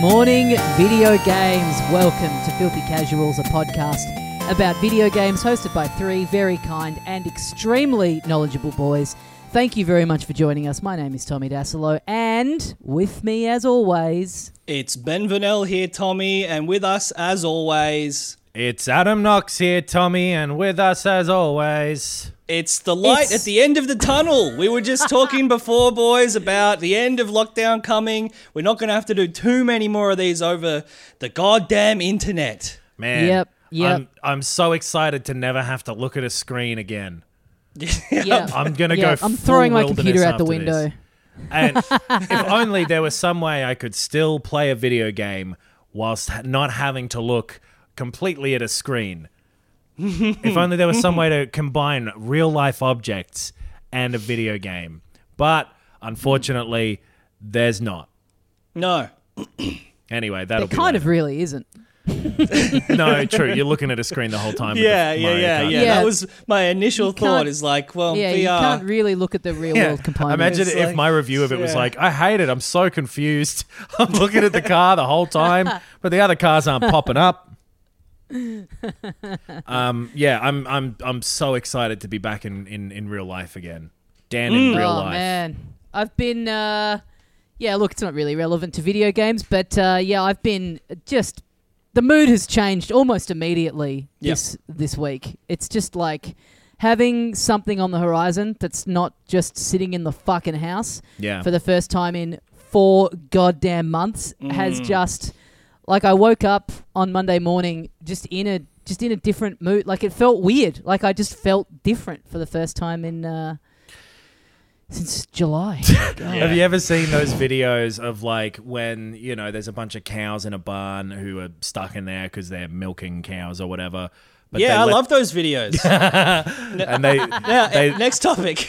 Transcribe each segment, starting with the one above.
morning, video games. Welcome to Filthy Casuals, a podcast about video games hosted by three very kind and extremely knowledgeable boys. Thank you very much for joining us. My name is Tommy Dassalo, and with me, as always, It's Ben Vernel here, Tommy, and with us, as always, It's Adam Knox here, Tommy, and with us as always. it's the light It's- at the end of the tunnel. We were just talking before, boys, about the end of lockdown coming. We're not going to have to do too many more of these over the goddamn internet. Man, Yep, yep. I'm, I'm so excited to never have to look at a screen again. yeah, I'm gonna yeah, go. I'm full throwing my computer out the window. this. And if only there was some way I could still play a video game whilst not having to look completely at a screen. if only there was some way to combine real life objects and a video game. But unfortunately, there's not. No. Anyway, that'll It be kind later. of really isn't. no, true. You're looking at a screen the whole time. Yeah, yeah, yeah, yeah, Yeah. That was my initial You thought. Is like, well, Yeah, VR. you can't really look at the real Yeah. world component. Imagine It's if like- my review of it was yeah. like, I hate it. I'm so confused. I'm looking at the car the whole time, but the other cars aren't popping up. um, yeah, I'm I'm I'm so excited to be back in, in, in real life again. Dan in real oh life. man, I've been. Uh, yeah, look, it's not really relevant to video games, but uh, yeah, I've been just. The mood has changed almost immediately Yep. this this week. It's just like having something on the horizon that's not just sitting in the fucking house Yeah. for the first time in four goddamn months has just like I woke up on Monday morning just in a just in a different mood. Like it felt weird. Like I just felt different for the first time in uh, since July. God. Have you ever seen those videos of like when you know there's a bunch of cows in a barn who are stuck in there because they're milking cows or whatever? But yeah, I let- love those videos. and they yeah, they next topic.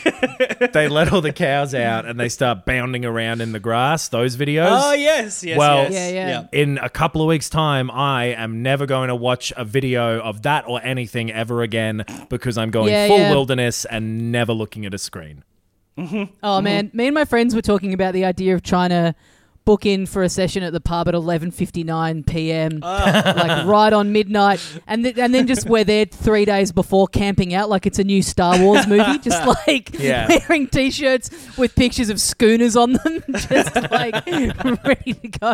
they let all the cows out and they start bounding around in the grass. Those videos. oh, yes, yes, Well- yes. Yeah, yeah. In a couple of weeks' time, I am never going to watch a video of that or anything ever again because I'm going Yeah, full yeah. wilderness and never looking at a screen. Mm-hmm. Oh mm-hmm. man, me and my friends were talking about the idea of trying to book in for a session at the pub at 11:59 p.m. Ah. like right on midnight and th- and then just we're there 3 days before camping out like it's a new Star Wars movie just like Yeah. wearing t-shirts with pictures of schooners on them just like ready to go.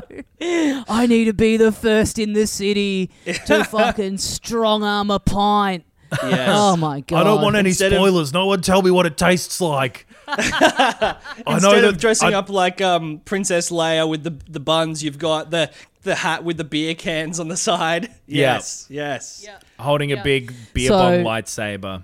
I need to be the first in the city to fucking strong arm a pint. Yes. Oh my god. I don't want any Instead of- spoilers. no one tell me what it tastes like. I Instead of dressing I- up like um, Princess Leia with the the buns, you've got the the hat with the beer cans on the side. Yeah. Yes, yes. holding Yeah. a big beer So- bong lightsaber.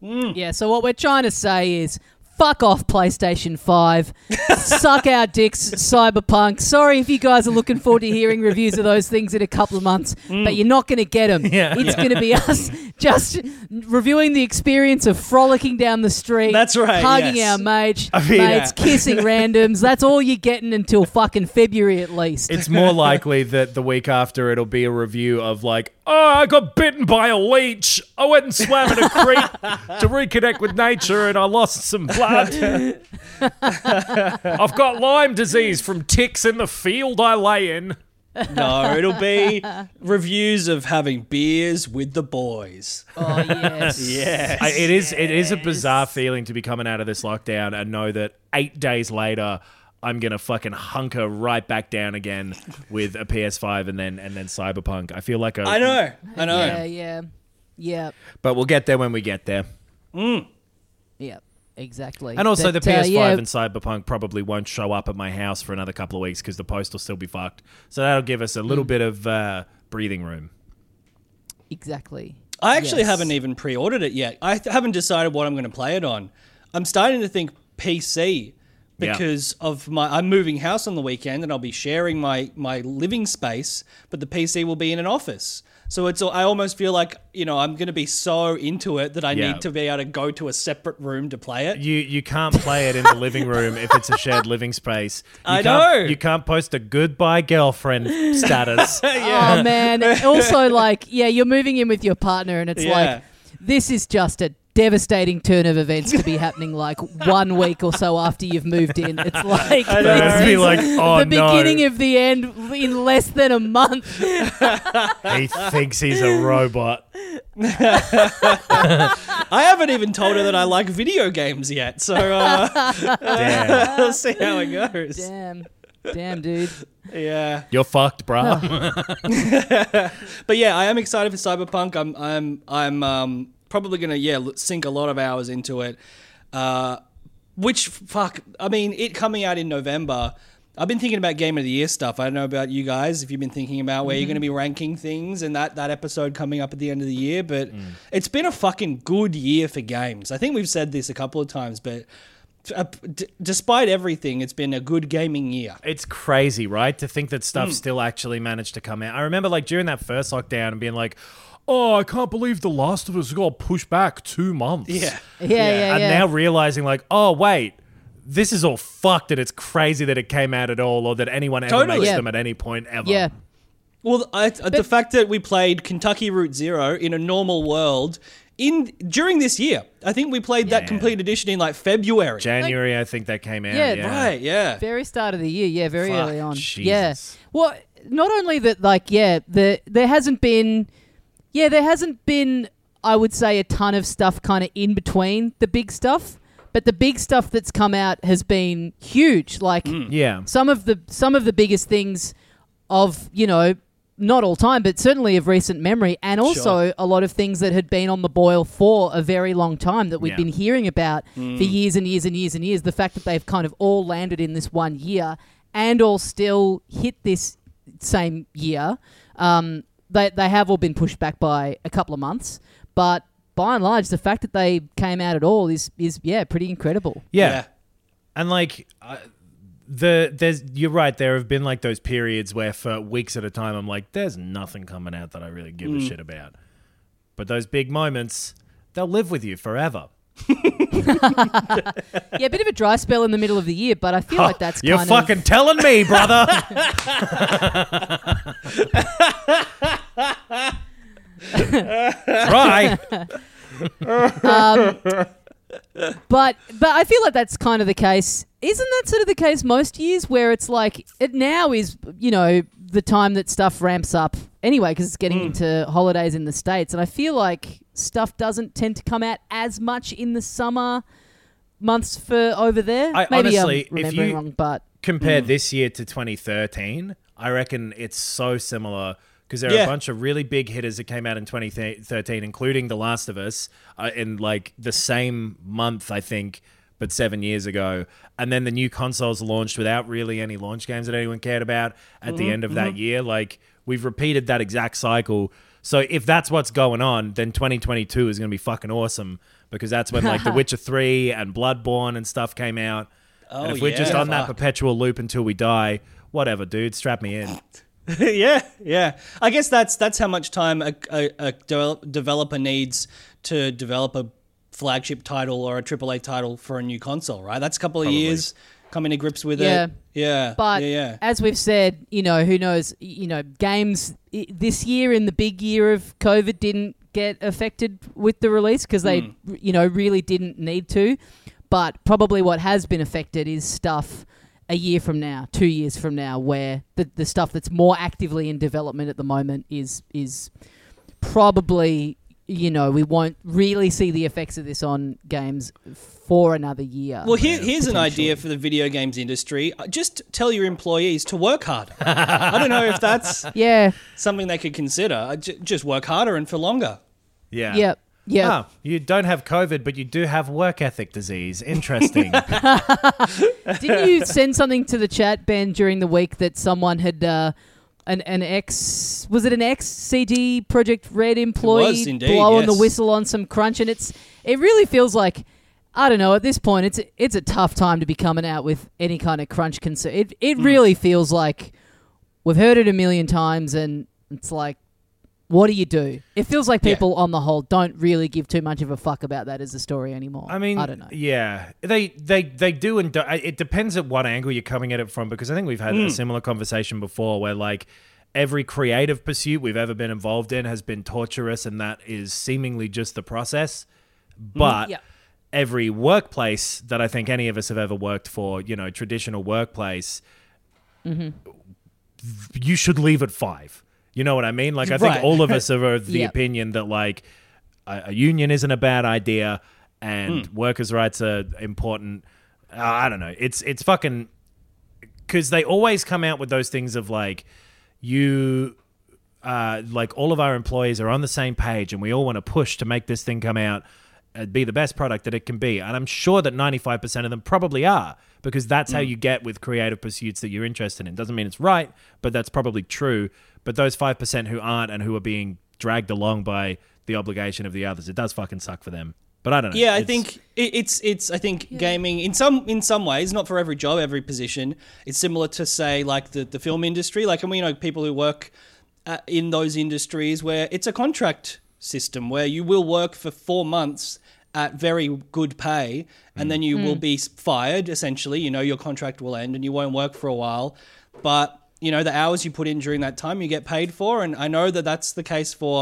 Yeah, so what we're trying to say is fuck off PlayStation 5. Suck our dicks, Cyberpunk. Sorry if you guys are looking forward to hearing reviews of those things in a couple of months, but mm. you're not going to get them. Yeah. It's going to be us just reviewing the experience of frolicking down the street. That's right, Hugging yes. our mage, mean- mates, kissing randoms. That's all you're getting until fucking February at least. It's more likely that the week after it'll be a review of like, oh, I got bitten by a leech. I went and swam in a creek to reconnect with nature, and I lost some blood. I've got Lyme disease from ticks in the field I lay in. No, it'll be reviews of having beers with the boys. oh, yes. Yes. I, it is it is a bizarre feeling to be coming out of this lockdown and know that eight days later I'm gonna fucking hunker right back down again with a PS5 and then and then Cyberpunk. I feel like a I know. I know. Yeah, yeah. Yeah. but we'll get there when we get there. Mm. Yeah. Exactly. And also But, the uh, PS5 yeah, and Cyberpunk probably won't show up at my house for another couple of weeks because the post will still be fucked. So that'll give us a little Mm. bit of uh, breathing room. exactly. I actually Yes. haven't even pre-ordered it yet. I th- haven't decided what I'm going to play it on. I'm starting to think PC Yeah. because of my I'm moving house on the weekend and I'll be sharing my my living space, but the PC will be in an office. So it's I almost feel like, you know, I'm going to be so into it that I Yeah. need to be able to go to a separate room to play it. You you can't play it in the living room if it's a shared living space. You I know. You can't post a goodbye girlfriend status. Oh man! also, like, yeah, you're moving in with your partner, and it's Yeah. like this is just a devastating turn of events to be happening like one week or so after you've moved in. It's like know. this It'd be like, oh the no. beginning of the end in less than a month. he thinks he's a robot. I haven't even told her that I like video games yet. So uh, Damn. we'll see how it goes. Damn, damn, dude. Yeah. You're fucked, bruh. But yeah, I am excited for Cyberpunk. I'm I'm I'm um, probably gonna yeah sink a lot of hours into it. Uh, which fuck, I mean, it coming out in November. I've been thinking about Game of the Year stuff. I don't know about you guys if you've been thinking about where you're going to be ranking things and that that episode coming up at the end of the year. But it's been a fucking good year for games. I think we've said this a couple of times, but. uh, d- despite everything, it's been a good gaming year. It's crazy, right? To think that stuff Hmm. still actually managed to come out. I remember like during that first lockdown and being like, "Oh, I can't believe The Last of Us got pushed back two months." Yeah. Yeah, yeah, yeah. and now realizing like, oh wait, this is all fucked, and it's crazy that it came out at all, or that anyone ever Totally. makes Yeah. them at any point ever. yeah. Well, I, the fact that we played Kentucky Route Zero in a normal world in during this year, I think we played that complete edition in like February. January, I think that came out. Yeah, Yeah, Right? Yeah. Very start of the year, yeah, very Fuck, early on. Jesus. Yeah. Well, not only that, like, yeah, the there hasn't been, yeah, there hasn't been, I would say, a ton of stuff kind of in between the big stuff, but the big stuff that's come out has been huge. Like Yeah. some of the some of the biggest things of you know not all time, but certainly of recent memory, and also a lot of things that had been on the boil for a very long time that we've Yeah. been hearing about for years and years and years and years. The fact that they've kind of all landed in this one year and all still hit this same year, um, they they have all been pushed back by a couple of months, but. By and large, the fact that they came out at all is is yeah pretty incredible. Yeah. And like uh, the there's you're right. There have been like those periods where for weeks at a time I'm like, there's nothing coming out that I really give a shit about. But those big moments, they'll live with you forever. Yeah, a bit of a dry spell in the middle of the year, but I feel like that's You're kind fucking telling me, brother. Try. Um, But but I feel like that's kind of the case. Isn't that sort of the case most years where it's like it now is you know the time that stuff ramps up anyway because it's getting into holidays in the states, and I feel like stuff doesn't tend to come out as much in the summer months for over there. I- Maybe honestly, if I'm remembering you- wrong, but Compare Hmm. this year to 2013, I reckon it's so similar because there are Yeah. a bunch of really big hitters that came out in 2013, including The Last of Us, uh, in like the same month, I think, but seven years ago. And then the new consoles launched without really any launch games that anyone cared about at Mm-hmm, the end of that year. Like we've repeated that exact cycle. So if that's what's going on, then 2022 is going to be fucking awesome because that's when like The Witcher 3 and Bloodborne and stuff came out. Oh, and if we're just yeah. on that perpetual loop until we die, whatever, dude, strap me in. yeah, yeah. I guess that's that's how much time a, a, a devel- developer needs to develop a flagship title or a AAA title for a new console, right? That's a couple of Probably. years coming to grips with Yeah. it. Yeah, But yeah, yeah. as we've said, you know, who knows? You know, games i- this year in the big year of COVID didn't get affected with the release because they, r- you know, really didn't need to. But probably what has been affected is stuff a year from now, two years from now, where the the stuff that's more actively in development at the moment is is probably. You know, we won't really see the effects of this on games for another year. Well, here, here's an idea for the video games industry. Uh, Just tell your employees to work harder. I don't know if that's yeah, something they could consider. Uh, Just work harder and for longer. Yeah. yep, yep. Oh, you don't have COVID, but you do have work ethic disease. Interesting. Didn't you send something to the chat, Ben, during the week that someone had uh, an an ex was it an ex CD Projekt Red employee was indeed, blowing the whistle on some crunch, and it's it really feels like I don't know at this point it's it's a tough time to be coming out with any kind of crunch concern. It it really feels like we've heard it a million times, and it's like. What do you do? It feels like Yeah. people, on the whole, don't really give too much of a fuck about that as a story anymore. I mean, I don't know. Yeah, they they they do, and do, it depends at what angle you're coming at it from. Because I think we've had Hmm. a similar conversation before, where like every creative pursuit we've ever been involved in has been torturous, and that is seemingly just the process. But Yeah. every workplace that I think any of us have ever worked for, you know, traditional workplace, you should leave at five. You know what I mean? Like I think Right. all of us are of the Yep. opinion that like a, a union isn't a bad idea and workers' rights are important. Uh, I don't know. It's it's fucking because they always come out with those things of like you uh, like all of our employees are on the same page and we all want to push to make this thing come out and be the best product that it can be and i'm sure that 95% of them probably are because that's how you get with creative pursuits that you're interested in doesn't mean it's right but that's probably true but those 5% who aren't and who are being dragged along by the obligation of the others it does fucking suck for them. But i don't know. Yeah, I It's- think it's it's I think gaming in some in some ways, not for every job, every position. It's similar to say like the the film industry, like and we know people who work uh, in those industries where it's a contract system where you will work for four months at very good pay and then you will be fired essentially. You know your contract will end and you won't work for a while. But you know the hours you put in during that time you get paid for and i know that that's the case for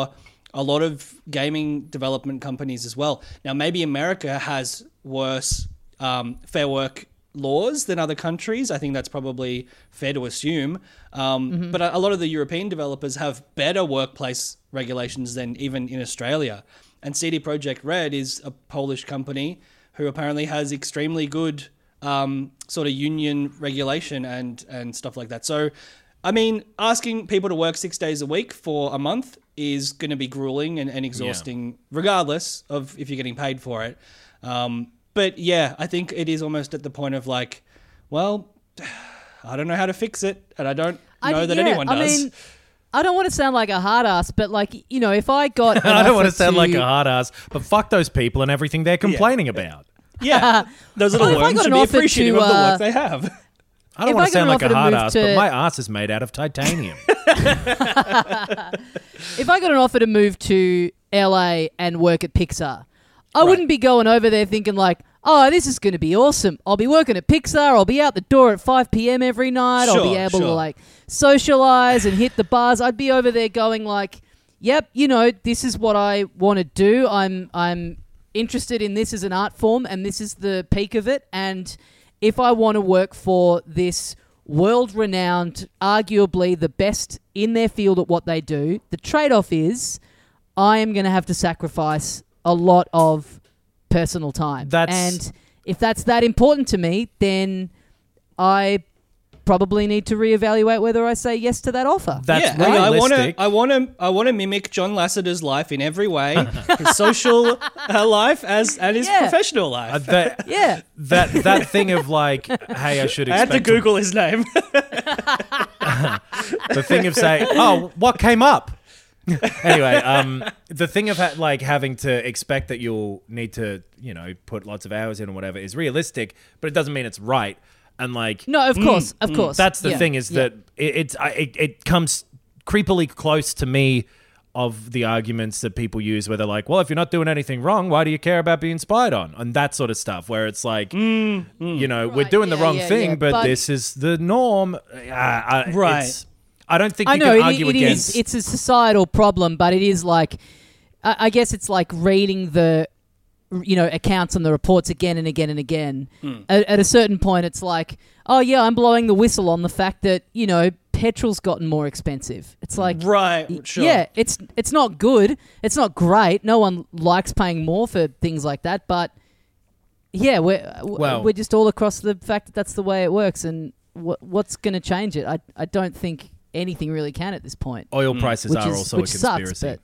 a lot of gaming development companies as well. Now, maybe America has worse um, fair work laws than other countries. I think that's probably fair to assume. Um, But a a lot of the European developers have better workplace regulations than even in Australia. And CD Projekt Red is a Polish company who apparently has extremely good um, sort of union regulation and and stuff like that. So, I mean, asking people to work six days a week for a month is going to be grueling and, and exhausting, regardless of if you're getting paid for it. Um, but yeah, I think it is almost at the point of like, well, I don't know how to fix it, and I don't I know d- that yeah, anyone does. I mean, I don't want to sound like a hard ass, but like you know, if I got, i don't want to offer sound like a hard ass but fuck those people and everything they're complaining about yeah, those little Well, if I worms got should an be offer appreciative to, of the uh, work they have. I don't If want I to got sound an like a to hard move ass, to- but my ass is made out of titanium. if I got an offer to move to LA and work at Pixar, I wouldn't be going over there thinking like, oh, this is going to be awesome. I'll be working at Pixar. I'll be out the door at 5 p.m. every night. I'll be Sure, able to sure. like socialize and hit the bars. I'd be over there going like, yep, you know, this is what I want to do. I'm I'm interested in this as an art form and this is the peak of it and if I want to work for this world renowned, arguably the best in their field at what they do, the trade off is I am going to have to sacrifice a lot of personal time. That's- and if that's that important to me, then I probably need to reevaluate whether I say yes to that offer. That's yeah, I- I want to. I want to, I want to mimic John Lasseter's life in every way, his social uh, life as and his Yeah. professional Uh, life. that, yeah. that that thing of like, hey, I should I had to Google his name. the thing of saying, oh, what came up? anyway, um, the thing of ha- like having to expect that you'll need to, you know, put lots of hours in or whatever is realistic, but it doesn't mean it's right. And like, No, of course, of course. Mm, that's the Yeah, thing is yeah. that it, it's I, it, it comes creepily close to me of the arguments that people use where they're like, well, if you're not doing anything wrong, why do you care about being spied on? And that sort of stuff where it's like, you know, we're Right, doing the wrong yeah, thing, yeah, but, but- this is the norm. Uh, I, Right. it's- I don't think I you know can argue it against. is. It's a societal problem, but it is like, I, I guess it's like reading the, you know, accounts and the reports again and again and again. Hmm. At, at a certain point, it's like, oh yeah, I'm blowing the whistle on the fact that you know petrol's gotten more expensive. It's like, right, sure. yeah, it's it's not good. It's not great. No one likes paying more for things like that, but. Yeah, we're Well- we're just all across the fact that that's the way it works, and what what's going to change it? I I don't think anything really can at this point. Oil prices are is- also a sucks, conspiracy.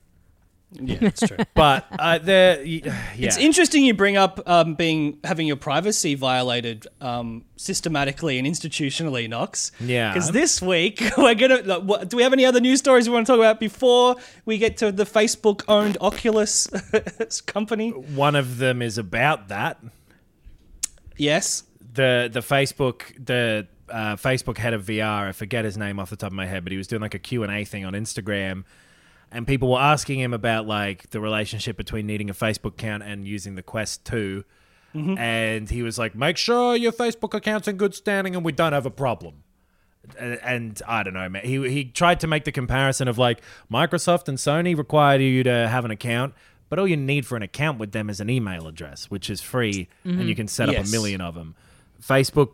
Yeah, that's true. But uh, the yeah, It's interesting you bring up um, being having your privacy violated um, systematically and institutionally, Knox. Yeah. Because this week we're gonna. Like, what, do we have any other news stories we want to talk about before we get to the Facebook-owned Oculus company? one of them is about that. Yes. the the Facebook the uh, Facebook head of VR, I forget his name off the top of my head, but he was doing like a Q and A thing on Instagram, and people were asking him about like the relationship between needing a Facebook account and using the Quest 2 mm-hmm. and he was like, "Make sure your Facebook account's in good standing, and we don't have a problem." And, and I don't know, man. He he tried to make the comparison of like Microsoft and Sony require you to have an account. But all you need for an account with them is an email address, which is free, and you mm-hmm. can set up Yes. a million of them. Facebook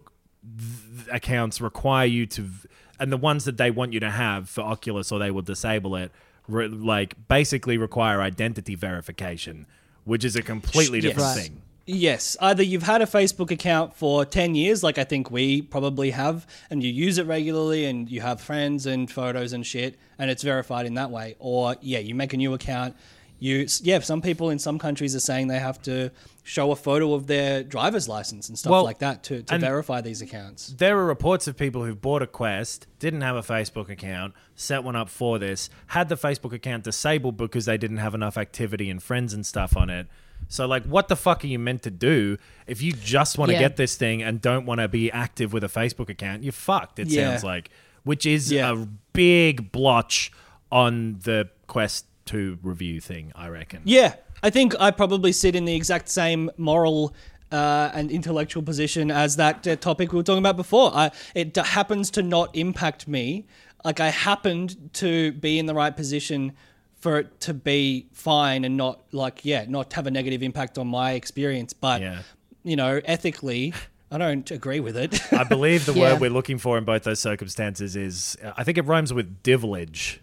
th- accounts require you to, v- and the ones that they want you to have for Oculus or they will disable it, re- like basically require identity verification, which is a completely different Right. thing. Yes, either you've had a Facebook account for 10 years, like I think we probably have, and you use it regularly and you have friends and photos and shit, and it's verified in that way. Or, yeah, you make a new account. You, yeah, some people in some countries are saying they have to show a photo of their driver's license and stuff Well, like that to, to verify these accounts. There are reports of people who've bought a Quest, didn't have a Facebook account, set one up for this, had the Facebook account disabled because they didn't have enough activity and friends and stuff on it. So, like, what the fuck are you meant to do if you just want to Yeah. get this thing and don't want to be active with a Facebook account? You're fucked, it Yeah. sounds like. Which is Yeah. a big blotch on the Quest 2 review thing, I reckon. Yeah, I think I probably sit in the exact same moral uh, and intellectual position as that uh, topic we were talking about before. I, it d- happens to not impact me. Like I happened to be in the right position for it to be fine and not like yeah, not have a negative impact on my experience. But Yeah. you know, ethically, I don't agree with it. I believe the Yeah. word we're looking for in both those circumstances is, I think it rhymes with divillage.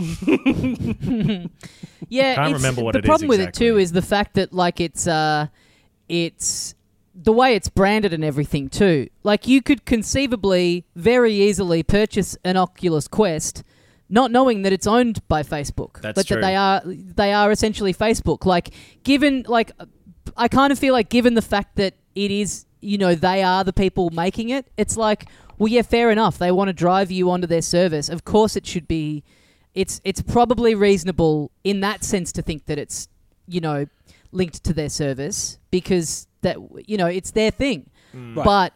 Yeah, Can't it's- remember what the it is problem with it too is the fact that like it's uh, it's the way it's branded and everything too. Like you could conceivably very easily purchase an Oculus Quest, not knowing that it's owned by Facebook, That's but true. that they are they are essentially Facebook. Like given like I kind of feel like given the fact that it is you know they are the people making it, it's like well yeah fair enough they want to drive you onto their service. Of course it should be it's it's probably reasonable in that sense to think that it's you know linked to their service because that you know it's their thing. Mm. Right. but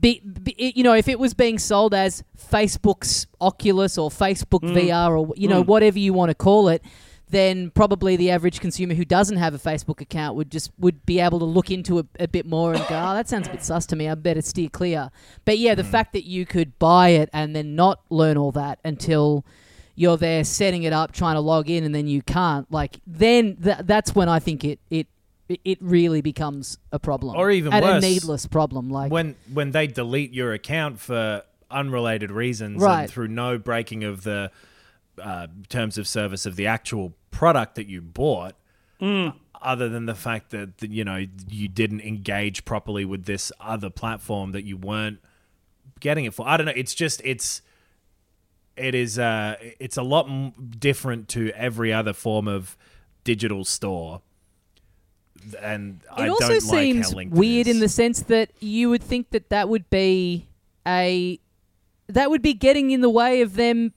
be, be, you know if it was being sold as facebook's oculus or facebook mm. vr or you know mm. whatever you want to call it then probably the average consumer who doesn't have a facebook account would just would be able to look into it a bit more and go oh that sounds a bit sus to me. I better steer clear. But yeah the fact that you could buy it and then not learn all that until you're there setting it up, trying to log in, and then you can't. Like then th- that's when I think it it it really becomes a problem, Or even and worse, a needless problem. Like when when they delete your account for unrelated reasons Right. and through no breaking of the uh, terms of service of the actual product that you bought other than the fact that, that you know you didn't engage properly with this other platform that you weren't getting it for i don't know it's just it's it is uh it's a lot m- different to every other form of digital store and I it also don't like seems how linked it weird in the sense that you would think that that would be a that would be getting in the way of them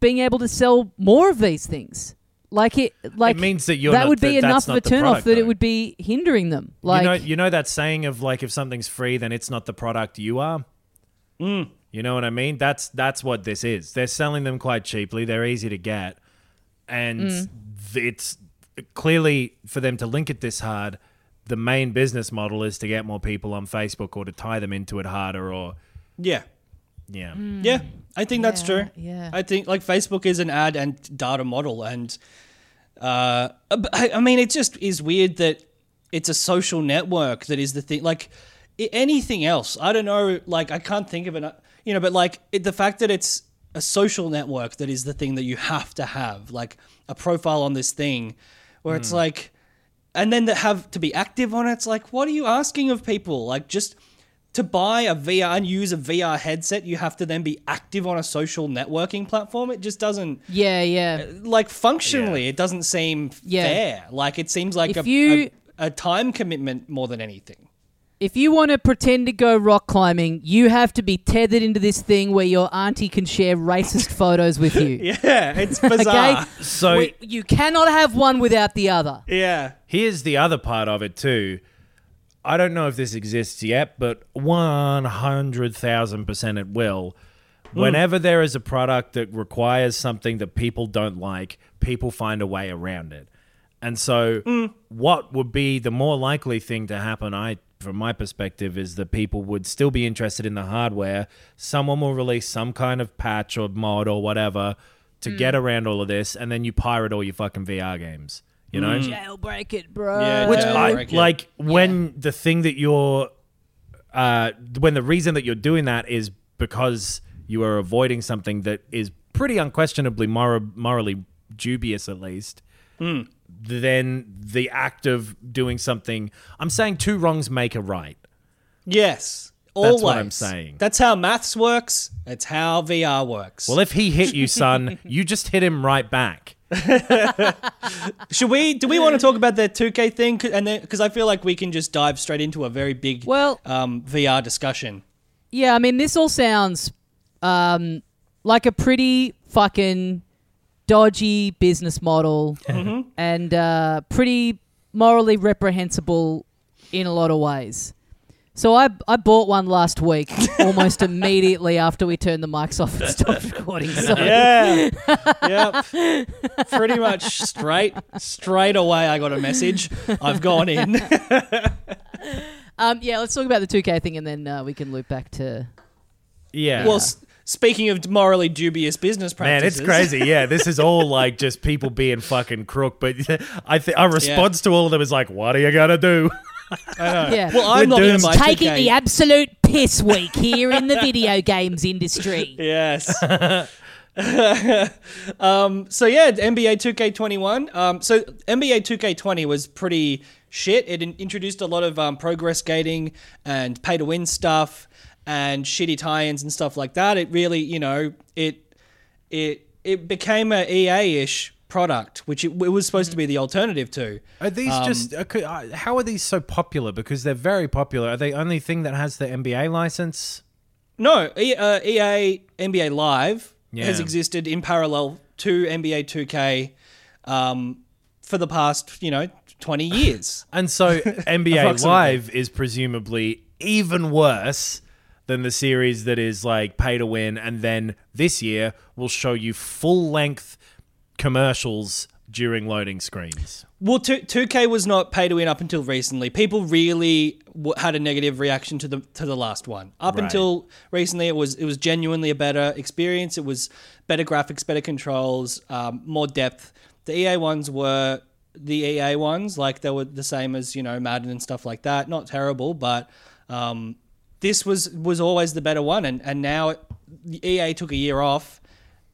being able to sell more of these things. Like it, like it means that you're that not- would be that enough that's of a not the turn off product, that though. it would be hindering them. Like you know, you know that saying of like, if something's free, then it's not the product you are. Mm. You know what I mean? That's that's what this is. They're selling them quite cheaply. They're easy to get, and Mm. it's clearly for them to link it this hard. The main business model is to get more people on Facebook or to tie them into it harder, or yeah. yeah. Yeah, I think that's true. yeah. I think like Facebook is an ad and data model, and uh, I, I mean, it just is weird that it's a social network that is the thing. Like anything else, I don't know. Like I can't think of it. You know, but like it, the fact that it's a social network that is the thing that you have to have, like a profile on this thing, where it's hmm. like, and then to have to be active on it. It's like, what are you asking of people? Like just to buy a VR and use a VR headset, you have to then be active on a social networking platform. It just doesn't Yeah, yeah. Uh, like functionally. It doesn't seem Yeah. fair. Like it seems like a, you- a a time commitment more than anything. If you want to pretend to go rock climbing, you have to be tethered into this thing where your auntie can share racist photos with you. Yeah, it's bizarre. Okay? So We- you cannot have one without the other. Yeah. here's the other part of it too. I don't know if this exists yet, but 100,000% it will. Hmm. Whenever there is a product that requires something that people don't like, people find a way around it. And so, hmm. what would be the more likely thing to happen, I from my perspective, is that people would still be interested in the hardware. Someone will release some kind of patch or mod or whatever to get around all of this, and then you pirate all your fucking VR games. You know? Jailbreak it, bro. Yeah, Which I break it. like when the thing that you're, uh, when the reason that you're doing that is because you are avoiding something that is pretty unquestionably mor- morally dubious, at least. Hmm. Then the act of doing something, I'm saying two wrongs make a right. Yes. Always. That's what I'm saying. That's how maths works. It's how VR works. Well, if he hit you, son, you just hit him right back. Should we? Do we want to talk about the 2K thing? And because I feel like we can just dive straight into a very big Well- um, VR discussion. Yeah, I mean, this all sounds um, like a pretty fucking dodgy business model and uh, pretty morally reprehensible in a lot of ways. So I, I bought one last week, almost immediately after we turned the mics off and stopped recording. So Yeah. yep. Pretty much straight straight away. I got a message. I've gone in. um, yeah, let's talk about the 2K thing and then uh, we can loop back to. Yeah. well, s- speaking of morally dubious business practices, Man, it's crazy. Yeah, this is all like just people being fucking crook. But I think our response to all of them is like, "What are you gonna do?" Yeah. Well, I'm not We're going to doomed. Taking the absolute piss week here in the video games industry. Yes. um, so yeah, NBA 2K21. Um, so NBA 2K20 was pretty shit. It in- introduced a lot of um, progress gating and pay to win stuff and shitty tie-ins and stuff like that. It really, you know, it it it became a EA ish product, which it, it was supposed to be the alternative to. Are these just uh, could- uh, how are these so popular? Because they're very popular. Are they the only thing that has the NBA license? No, e, uh, EA NBA Live has existed in parallel to NBA 2K um, for the past, you know, 20 years. And so NBA Live is presumably even worse than the series that is like pay to win, and then this year we'll show you full length commercials during loading screens. well, 2, 2K was not pay to win up until recently. People really w- had a negative reaction to the to the last one. Up Right. until recently, it was it was genuinely a better experience. It was better graphics, better controls, um, more depth. The EA ones were the EA ones, like they were the same as you know Madden and stuff like that. Not terrible, but um, this was was always the better one. And and now it, EA took a year off,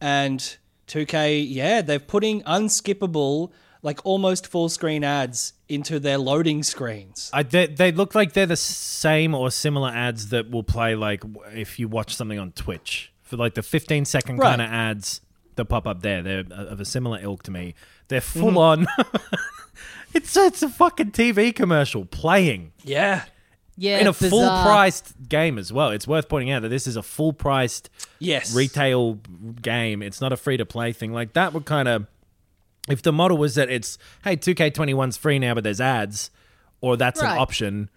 and 2K, yeah, they're putting unskippable, like almost full screen ads into their loading screens. I, they, they look like they're the same or similar ads that will play like if you watch something on Twitch for like the 15 second Right. kind of ads that pop up there. They're of a similar ilk to me. They're mm-hmm. full on. it's it's a fucking TV commercial playing Yeah. Yeah, in a bizarre. full priced game as well. It's worth pointing out that this is a full priced Yes. retail game. It's not a free to play thing. Like that would kind of if the model was that it's hey 2K21's free now but there's ads or that's Right. an option,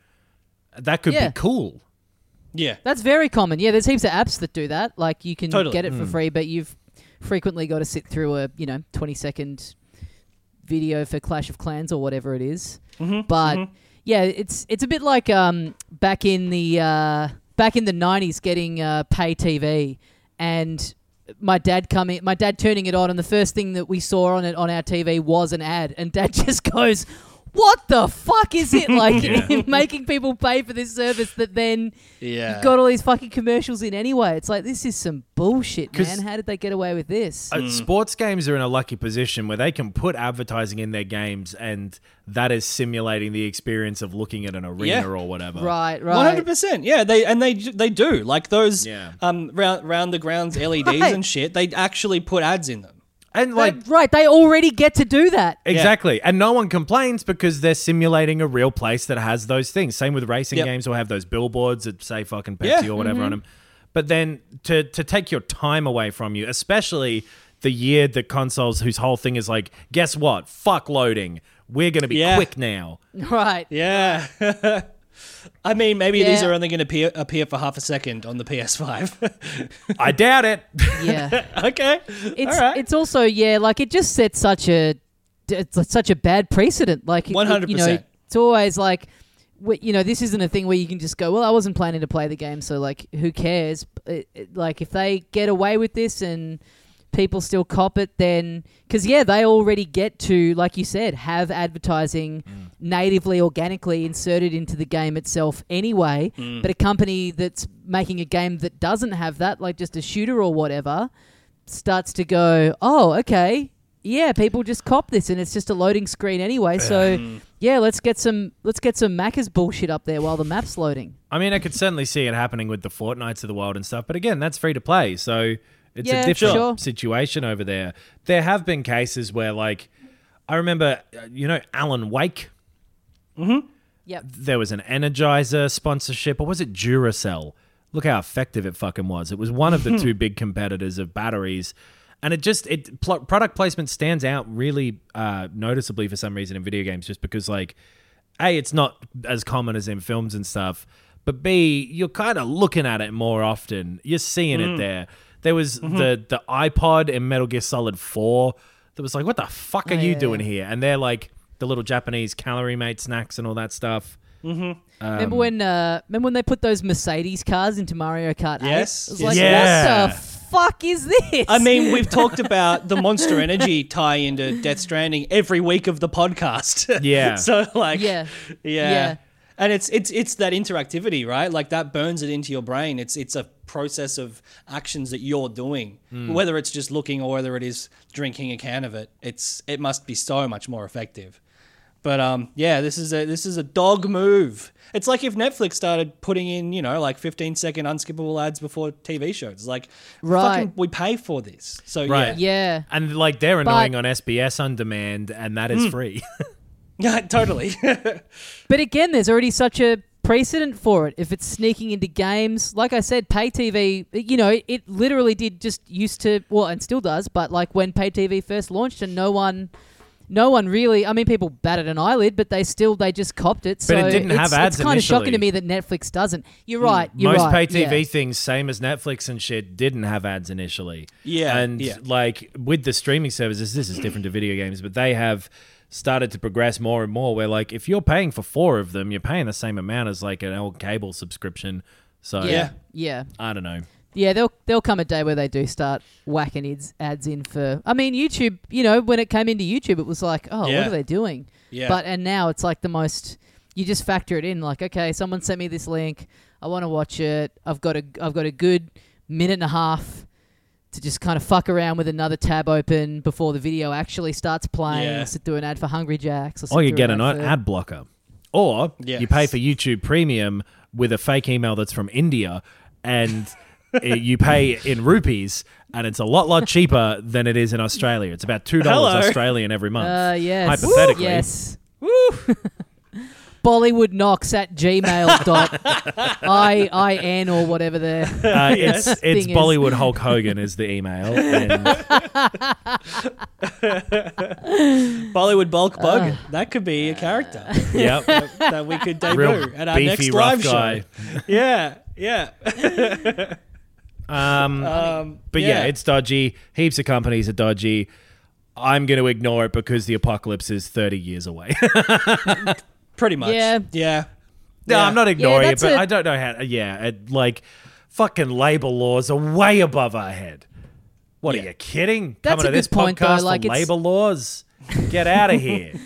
that could Yeah. be cool. Yeah. That's very common. Yeah, there's heaps of apps that do that. Like you can Totally. get it Hmm. for free, but you've frequently got to sit through a you know 20 second video for Clash of Clans or whatever it is. Mm-hmm. But yeah, it's it's a bit like um back in the uh, back in the 90s getting uh, pay TV and my dad coming my dad turning it on and the first thing that we saw on it on our TV was an ad and dad just goes what the fuck is it like making people pay for this service that then Yeah. you've got all these fucking commercials in anyway? It's like this is some bullshit, man. How did they get away with this? Uh, Sports games are in a lucky position where they can put advertising in their games, and that is simulating the experience of looking at an arena Yeah. or whatever. right, right. hundred percent, yeah. They and they they do like those Yeah. um round round the grounds LEDs Right. and shit. They actually put ads in them. And like They- right, they already get to do that. Exactly. And no one complains because they're simulating a real place that has those things. Same with racing Yep. games will have those billboards that say fucking Pepsi Yeah. or whatever mm-hmm. on them. But then to to take your time away from you, especially the year that consoles whose whole thing is like, guess what? Fuck loading. We're gonna be Yeah. quick now. Right. Yeah. I mean, maybe these are only going to appear, appear for half a second on the PS5. I doubt it. Yeah. okay. It's All right. it's also yeah, like it just sets such a it's such a bad precedent. Like it- it- You know, 100%. it's always like. You know, this isn't a thing where you can just go, well, I wasn't planning to play the game, so like, who cares? It- it- like, if they get away with this and people still cop it, then because yeah, they already get to, like you said, have advertising mm. Natively, organically inserted into the game itself anyway. But a company that's making a game that doesn't have that, like just a shooter or whatever, starts to go, oh, okay, yeah, people just cop this, and it's just a loading screen anyway. So yeah, let's get some let's get some Macca's bullshit up there while the map's loading. I mean, I could certainly see it happening with the Fortnites of the world and stuff, but again, that's free to play, so it's Yeah, a different sure. situation over there. There have been cases where, like, I remember, uh, you know, Alan Wake. Yep. There was an Energizer sponsorship, or was it Duracell? Look how effective it fucking was. It was one of the two big competitors of batteries. And it just it pl- product placement stands out really uh, noticeably for some reason in video games, just because like a, it's not as common as in films and stuff. But B, you're kind of looking at it more often. You're seeing Mm. it there. There was Mm-hmm. the the iPod in Metal Gear Solid Four that was like, what the fuck are Oh, you yeah, doing yeah. here? And they're like the little Japanese calorie mate snacks and all that stuff. Um, remember when uh, remember when they put those Mercedes cars into Mario Kart 8? Yes, It was yes. like, Yeah. what the fuck is this? I mean, we've talked about the Monster Energy tie into Death Stranding every week of the podcast. Yeah. so like, Yeah. yeah, Yeah. And it's it's it's that interactivity, right? Like that burns it into your brain. It's it's a process of actions that you're doing, whether it's just looking or whether it is drinking a can of it. It's it must be so much more effective. But um, yeah, this is a this is a dog move. It's like if Netflix started putting in, you know, like 15 second unskippable ads before TV shows. Like, Right. fucking, we pay for this. So Right. yeah, yeah. and like they're But- annoying on SBS on demand, and that is Hmm. free. yeah, totally. But again, there's already such a precedent for it. If it's sneaking into games, like I said, pay TV, you know, it, it literally did just used to, well, and still does, but like when pay TV first launched and no one. No one really. I mean, people batted an eyelid, but they still they just copped it. So it didn't it's, have ads It's kind of shocking to me that Netflix doesn't. You're hmm. right. You're Most right. pay TV yeah. things, same as Netflix and shit, didn't have ads initially. Yeah, and yeah. like with the streaming services, this is different to video games, but they have started to progress more and more. Where like if you're paying for four of them, you're paying the same amount as like an old cable subscription. So Yeah. Yeah. Yeah. I don't know. Yeah, there'll there'll come a day where they do start whacking ads, ads in for. I mean, YouTube. You know, when it came into YouTube, it was like, oh, Yeah. what are they doing? Yeah. But and now it's like the most. You just factor it in, like, okay, someone sent me this link. I want to watch it. I've got a I've got a good minute and a half to just kind of fuck around with another tab open before the video actually starts playing. Yeah. Or sit through an ad for Hungry Jacks. Or, sit Or you through get an an ad for- ad blocker, or Yes. you pay for YouTube Premium with a fake email that's from India, and it- you pay in rupees, and it's a lot lot cheaper than it is in Australia. It's about two dollars Hello. Australian every month. Uh, yes. Hypothetically. Yes. Bollywood knocks at gmail dot i i n or whatever the Uh, it's it's Thing is- Bollywood Hulk Hogan is the email. Bollywood bulk bug. that could be a character yep, that we could debut real at our beefy next rough live guy. show. Yeah, yeah. Um, Um, but yeah. it's dodgy. Heaps of companies are dodgy. I'm going to ignore it because the apocalypse is 30 years away. pretty much. Yeah. yeah. no, Yeah. I'm not ignoring it, but a- I don't know how. Yeah, it, like fucking labor laws are way above our head. What Yeah. are you kidding? That's Coming a to this good point, though, podcast like, for it's- labor laws? Get out of here.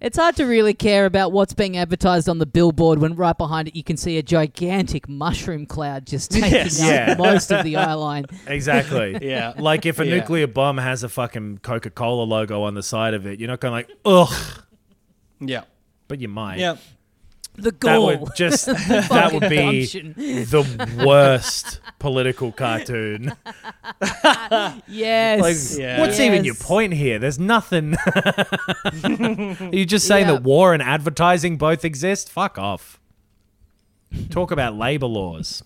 It's hard to really care about what's being advertised on the billboard when right behind it you can see a gigantic mushroom cloud just taking Yes. up Yeah. most of the eye line. Exactly. Yeah. Like if a Yeah. nuclear bomb has a fucking Coca Cola logo on the side of it, you're not going like, ugh, Yeah. but you might. Yeah. The That goal. would just that would be Gumption. the worst political cartoon. Yes. Like, Yeah. what's even your point here? There's nothing. Are you just saying Yeah. that war and advertising both exist? Fuck off. Talk about labor laws.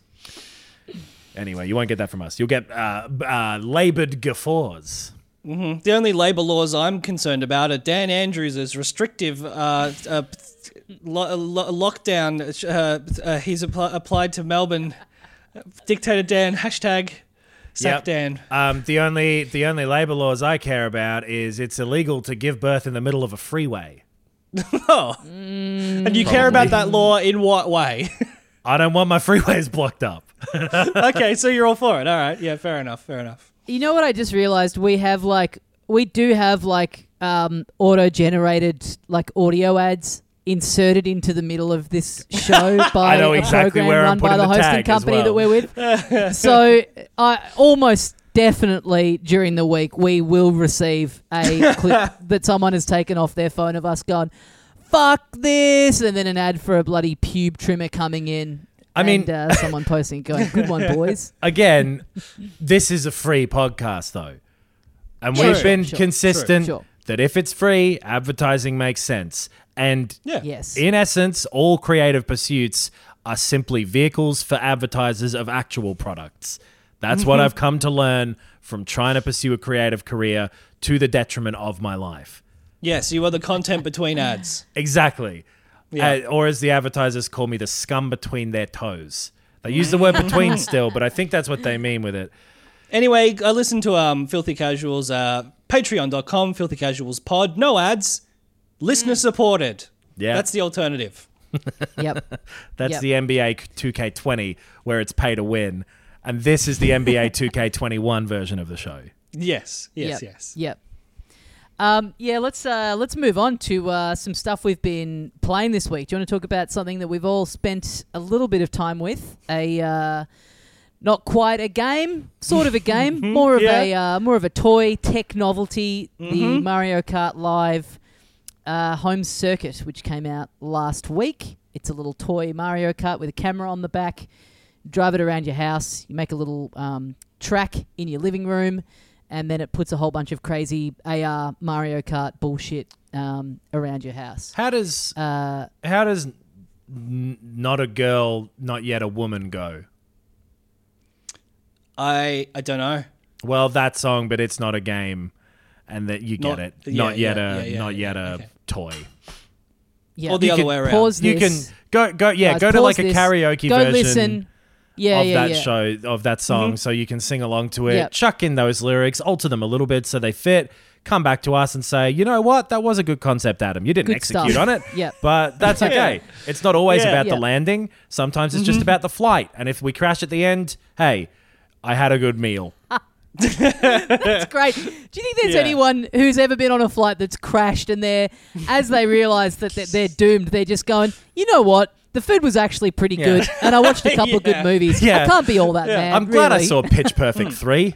Anyway, you won't get that from us. You'll get uh, uh, labored guffaws. The only labour laws I'm concerned about are Dan Andrews' restrictive uh, uh, lo- lo- lockdown. Uh, uh, he's appl- applied to Melbourne. Dictator Dan hashtag sack Yep. Dan. Um, the only the only labor laws I care about is it's illegal to give birth in the middle of a freeway. Oh, and you care about that law in what way? I don't want my freeways blocked up. okay, so you're all for it. All right, yeah, fair enough, fair enough. You know what I just realized? We have like we do have like um, auto generated like audio ads inserted into the middle of this show by I know a exactly program run by the hosting company well. that we're with. so I almost definitely during the week we will receive a clip that someone has taken off their phone of us going fuck this and then an ad for a bloody pube trimmer coming in I mean- and, uh, someone posting going good one boys Again, this is a free podcast though. And we've sure, been sure, consistent sure. that if it's free, advertising makes sense. And Yeah. yes in essence, all creative pursuits are simply vehicles for advertisers of actual products. That's what I've come to learn from trying to pursue a creative career to the detriment of my life. Yes, you are the content between ads. Exactly. Yeah. Uh, or as the advertisers call me, the scum between their toes. They use the word between still, but I think that's what they mean with it. Anyway, I listened to um, Filthy Casuals, uh, patreon.com, Filthy Casuals pod. No ads, listener supported. Yeah. That's the alternative. yep That's Yep. the NBA 2K20, where it's pay to win. And this is the NBA 2K21 version of the show. Yes, yes, Yep. yes. Yep. Um, yeah, let's uh, let's move on to uh, some stuff we've been playing this week. Do you want to talk about something that we've all spent a little bit of time with? A uh, not quite a game, sort of a game, more of a uh, more of a toy tech novelty. The Mario Kart Live uh, home circuit, which came out last week. It's a little toy Mario Kart with a camera on the back. Drive it around your house. You make a little um, track in your living room, and then it puts a whole bunch of crazy AR Mario Kart bullshit um, around your house. How does Uh, how does n- not a girl, not yet a woman go? I I don't know. Well, that song, but it's not a game, and that you get Not- it. yeah, not yet yeah, a yeah, yeah, not yeah, yet a okay. Toy. yeah, Or the You other can way around. pause You can this. go go yeah Guys, go to pause like a this. karaoke Go version listen. Yeah, of yeah, that yeah. show of that mm-hmm. song, so you can sing along to it. Yep. Chuck in those lyrics, alter them a little bit so they fit. Come back to us and say, you know what, that was a good concept, Adam. You didn't Good execute stuff. on it, Yep. but that's okay. It's not always Yeah. about Yeah. the landing. Sometimes it's just mm-hmm. about the flight. And if we crash at the end, hey, I had a good meal. That's great. Do you think there's Yeah. anyone who's ever been on a flight that's crashed and they're, as they realise that they're, they're doomed, they're just going, you know what? The food was actually pretty Yeah. good, and I watched a couple of Yeah. good movies. Yeah. I can't be all that mad. I'm glad I really. saw Pitch Perfect 3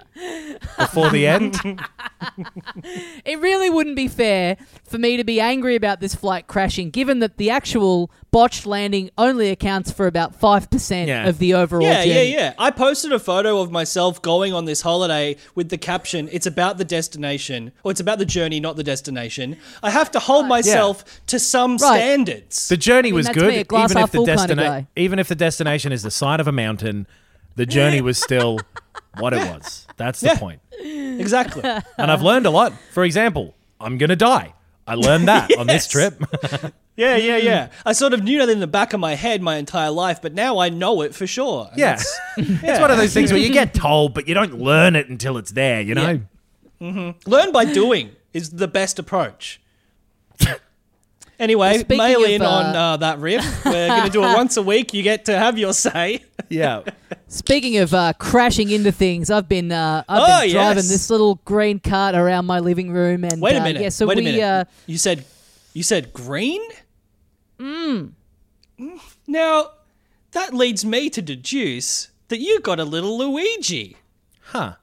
before the end. It really wouldn't be fair for me to be angry about this flight crashing, given that the actual botched landing only accounts for about 5% Yeah. of the overall Yeah, yeah, journey. yeah. I posted a photo of myself going on this holiday with the caption, it's about the destination, or it's about the journey, not the destination. I have to hold myself to some Right. standards. The journey mean, was that's good, me, a glass even half if the full kinda destina- guy. even if the destination is the side of a mountain. The journey was still what it was. That's the Yeah. point. exactly. And I've learned a lot. For example, I'm gonna die. I learned that on this trip. Yeah, yeah, yeah. I sort of knew that in the back of my head my entire life, but now I know it for sure. And yeah. that's- It's one of those things where you get told, but you don't learn it until it's there, you know? Mm-hmm. Learn by doing is the best approach. Anyway, Well, speaking mail of, in on uh, uh, that riff. We're going to do it once a week. You get to have your say. Yeah. Speaking of uh, crashing into things, I've been uh, I've Oh, been driving yes. this little green cart around my living room, and Wait a uh, minute. Yeah, so Wait we a minute. Uh, you said You said green? Mm. Now, that leads me to deduce that you got a little Luigi. Huh.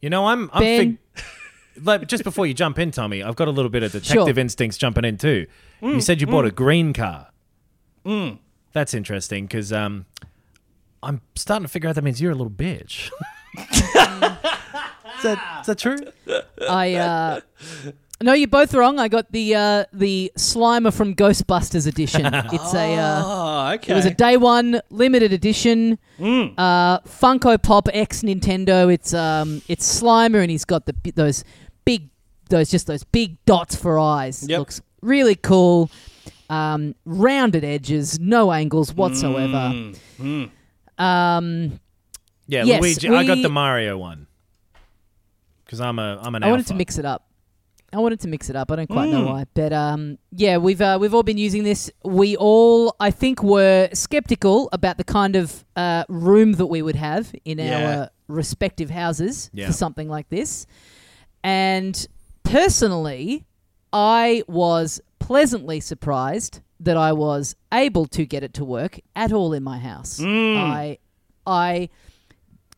You know, I'm. I'm Ben. fig- like, just before you jump in, Tommy, I've got a little bit of detective Sure. instincts jumping in too. You said you bought a green car. Mm. That's interesting because um, I'm starting to figure out that means you're a little bitch. is, that, is that true? I uh No, you're both wrong. I got the uh the Slimer from Ghostbusters edition. It's a uh Oh, okay. it was a day one limited edition uh Funko Pop X Nintendo. It's um it's Slimer and he's got the those big those just those big dots for eyes. Yep. Looks really cool. Um rounded edges, no angles whatsoever. Um Yeah, Yes, Luigi. I got the Mario one because I'm a I'm an I wanted to mix it up. I wanted to mix it up. I don't quite know why, but um, yeah, we've uh, we've all been using this. We all, I think, were skeptical about the kind of uh, room that we would have in Yeah. our respective houses Yeah. for something like this. And personally, I was pleasantly surprised that I was able to get it to work at all in my house. I I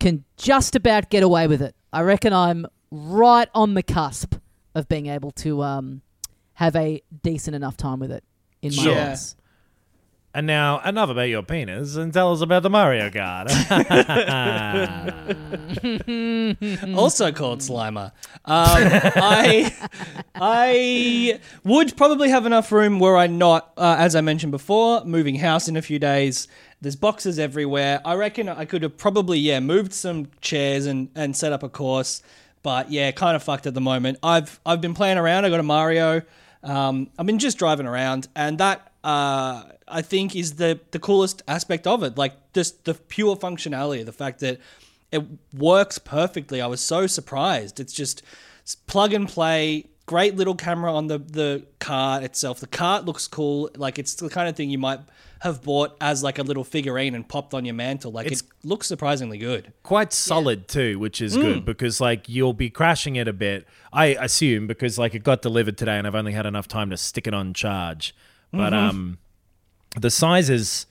can just about get away with it. I reckon I'm right on the cusp of being able to um, have a decent enough time with it in my Sure. house. And now enough about your penis and tell us about the Mario Kart. also called Slimer. Um, I I would probably have enough room were I not, uh, as I mentioned before, moving house in a few days. There's boxes everywhere. I reckon I could have probably yeah moved some chairs and and set up a course, but yeah, kind of fucked at the moment. I've I've been playing around. I got a Mario. Um, I've been just driving around, and that uh, I think is the the coolest aspect of it. Like just the pure functionality, the fact that it works perfectly. I was so surprised. It's just s- plug and play. Great little camera on the the cart itself. The cart looks cool. Like it's the kind of thing you might have bought as like a little figurine and popped on your mantle. Like It's- it looks surprisingly good. Quite solid too, which is Mm. good because like you'll be crashing it a bit. I assume because like it got delivered today and I've only had enough time to stick it on charge. But Mm-hmm. um, the size is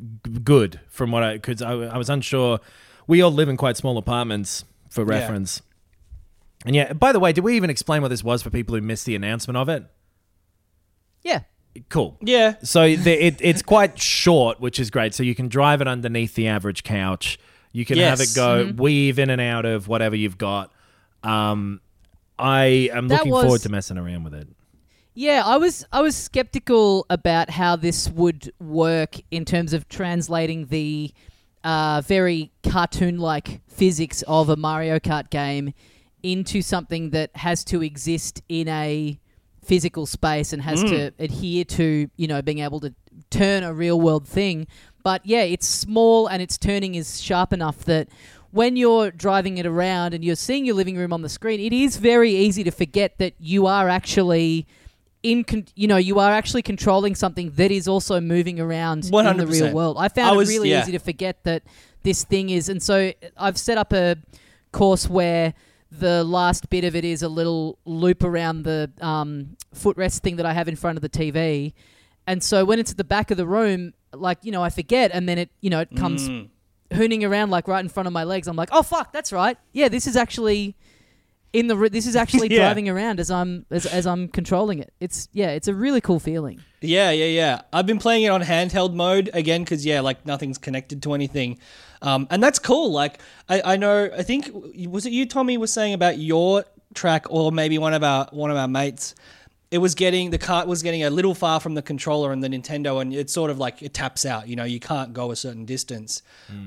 g- good from what I because I, I was unsure. We all live in quite small apartments for Yeah. reference. And yeah, by the way, did we even explain what this was for people who missed the announcement of it? Yeah. Cool. Yeah. So the, it, it's quite short, which is great. So you can drive it underneath the average couch. You can have it go weave in and out of whatever you've got. Um, I am That looking was- forward to messing around with it. Yeah, I was I was skeptical about how this would work in terms of translating the uh, very cartoon-like physics of a Mario Kart game into something that has to exist in a physical space and has to adhere to you know being able to turn a real world thing. But yeah, it's small and its turning is sharp enough that when you're driving it around and you're seeing your living room on the screen, it is very easy to forget that you are actually in con- you know you are actually controlling something that is also moving around in the real world. I found I it really yeah. easy to forget that this thing is, and so I've set up a course where the last bit of it is a little loop around the um, footrest thing that I have in front of the TV, and so when it's at the back of the room, like you know, I forget, and then it you know it comes Mm. hooning around like right in front of my legs. I'm like, oh fuck, that's right. Yeah, this is actually in the. This is actually Yeah. driving around as I'm as, as I'm controlling it. It's yeah, it's a really cool feeling. Yeah, yeah, yeah. I've been playing it on handheld mode again because yeah, like nothing's connected to anything, um, and that's cool. Like I, I know, I think was it you, Tommy, was saying about your track, or maybe one of our one of our mates. It was getting the cart was getting a little far from the controller and the Nintendo, and it's sort of like it taps out. You know, you can't go a certain distance.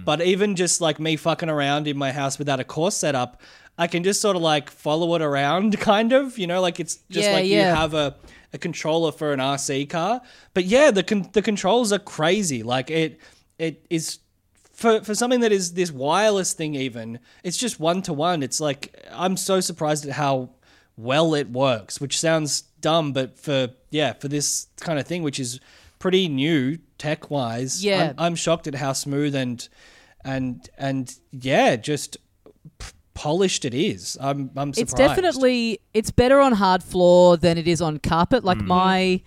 But even just like me fucking around in my house without a course set up, I can just sort of like follow it around, kind of. You know, like it's just Yeah, like yeah. you have a, a controller for an RC car. But yeah, the con- the controls are crazy. Like it it is for for something that is this wireless thing. Even it's just one to one. It's like I'm so surprised at how well it works. Which sounds dumb, but for yeah for this kind of thing, which is pretty new tech wise. Yeah. I'm, I'm shocked at how smooth and and and yeah, just polished it is. I'm I'm surprised. It's definitely it's better on hard floor than it is on carpet. Like my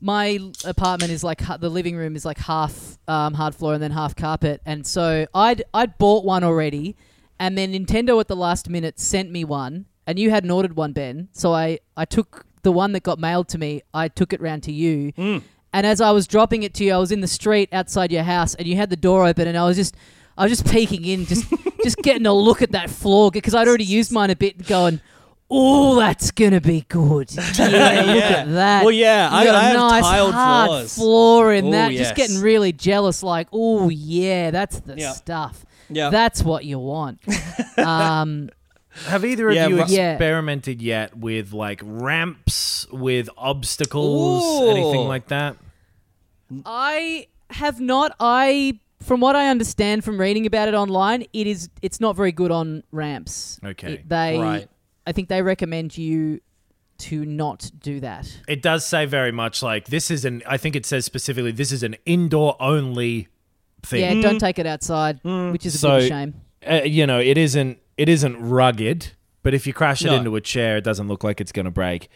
my apartment is like the living room is like half um, hard floor and then half carpet, and so I'd I'd bought one already, and then Nintendo at the last minute sent me one, and you hadn't ordered one, Ben. So I I took the one that got mailed to me. I took it round to you. And as I was dropping it to you, I was in the street outside your house, and you had the door open, and I was just, I was just peeking in, just, just getting a look at that floor because I'd already used mine a bit, going, "Oh, that's gonna be good." Yeah, look at that. Well, yeah, You I- got a I have nice tiled hard floors. floor in Oh, that. yes. Just getting really jealous, like, "Oh yeah, that's the Yeah. stuff. Yeah. That's what you want." um, Have either of Yeah, you ru- Yeah. experimented yet with like ramps, with obstacles, anything like that? I have not. I, from what I understand from reading about it online, it is it's not very good on ramps. Okay. It- they, Right. I think they recommend you to not do that. It does say very much like this is an. I think it says specifically this is an indoor only thing. Yeah, don't take it outside, which is a So- big shame. uh, you know, it isn't it isn't rugged, but if you crash it No. into a chair, it doesn't look like it's going to break.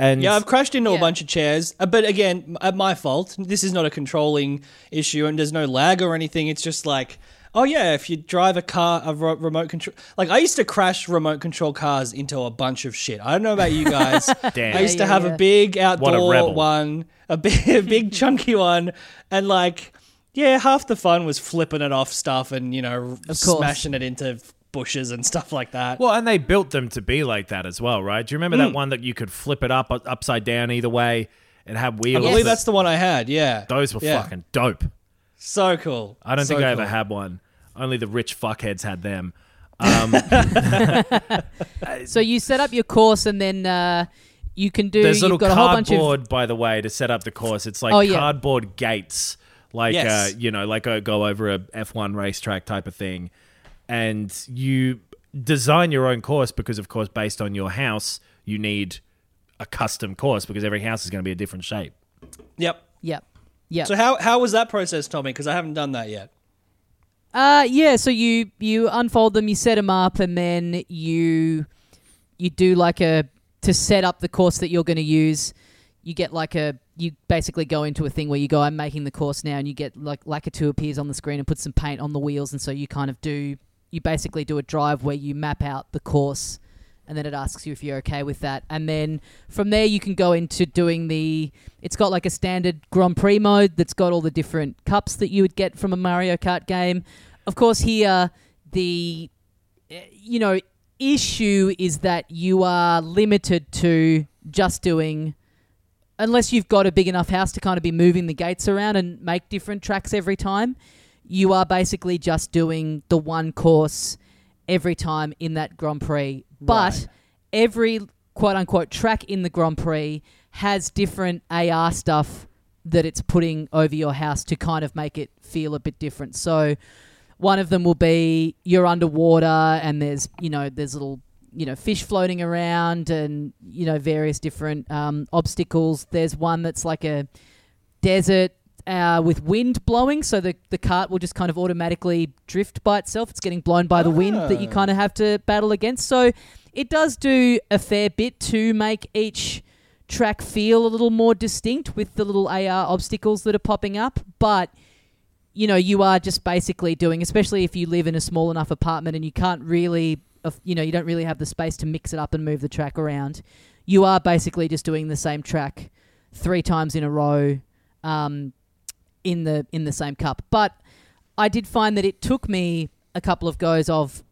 And Yeah, I've crashed into Yeah. a bunch of chairs, uh, but again, at my fault. This is not a controlling issue, and there's no lag or anything. It's just like, oh yeah, if you drive a car, a ro- remote control. Like I used to crash remote control cars into a bunch of shit. I don't know about you guys. Damn. I used Yeah, to have yeah. a big outdoor rebel. one, a big, a big chunky one, and like, yeah, half the fun was flipping it off stuff and you know course. smashing it into bushes and stuff like that. well, and they built them to be like that as well, right? Do you remember that one that you could flip it up uh, upside down either way? It had I wheels. believe that- that's the one I had. Yeah, those were Yeah. fucking dope. so cool. I don't So think I ever had one. Only the rich fuckheads had them. Um, So you set up your course, and then uh, you can do. There's you've little got a whole bunch of cardboard, by the way, to set up the course. It's like Oh, yeah. cardboard gates, like Yes. uh, you know, like a go over a F1 racetrack type of thing, and you design your own course because, of course, based on your house, you need a custom course because every house is going to be a different shape. Yep. Yep. Yep. So how how was that process, Tommy? Because I haven't done that yet. Uh, yeah. So you you unfold them, you set them up, and then you you do like a to set up the course that you're going to use. You get like a you basically go into a thing where you go, I'm making the course now, and you get like Lakitu appears on the screen and put some paint on the wheels, and so you kind of do you basically do a drive where you map out the course. And then it asks you if you're okay with that. And then from there, you can go into doing the. It's got like a standard Grand Prix mode that's got all the different cups that you would get from a Mario Kart game. Of course, here the you know issue is that you are limited to just doing unless you've got a big enough house to kind of be moving the gates around and make different tracks every time you are basically just doing the one course every time in that Grand Prix but Right. every quote unquote track in the Grand Prix has different AR stuff that it's putting over your house to kind of make it feel a bit different so one of them will be you're underwater and there's you know there's little you know fish floating around and you know various different um, obstacles. There's one that's like a desert uh, with wind blowing, so the the cart will just kind of automatically drift by itself. It's getting blown by the wind that you Ah. kind of have to battle against. So it does do a fair bit to make each track feel a little more distinct with the little AR obstacles that are popping up, but you know, you are just basically doing, especially if you live in a small enough apartment and you can't really, you know, you don't really have the space to mix it up and move the track around. You are basically just doing the same track three times in a row, um, in the in the same cup. But I did find that it took me a couple of goes of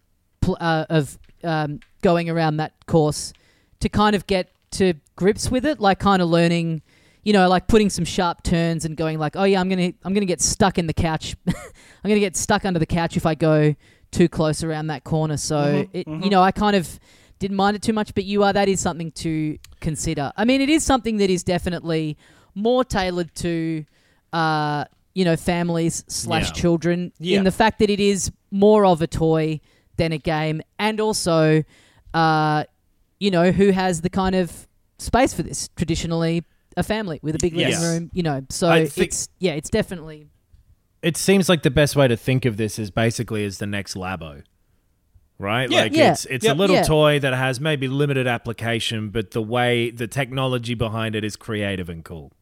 uh, of um, going around that course to kind of get to grips with it, like kind of learning you know, like putting some sharp turns and going like, oh yeah, I'm gonna I'm gonna get stuck in the couch. I'm gonna get stuck under the couch if I go too close around that corner. So it, you know, I kind of didn't mind it too much. But you are that is something to consider. I mean, it is something that is definitely more tailored to, uh, you know, families slash Yeah. children Yeah. in the fact that it is more of a toy than a game, and also, uh, you know, who has the kind of space for this traditionally a family with a big living Yes. room, you know. So I think- it's yeah, it's definitely It seems like the best way to think of this is basically as the next Labo. right? Yeah. Like Yeah. it's it's Yep. a little Yeah. toy that has maybe limited application, but the way the technology behind it is creative and cool.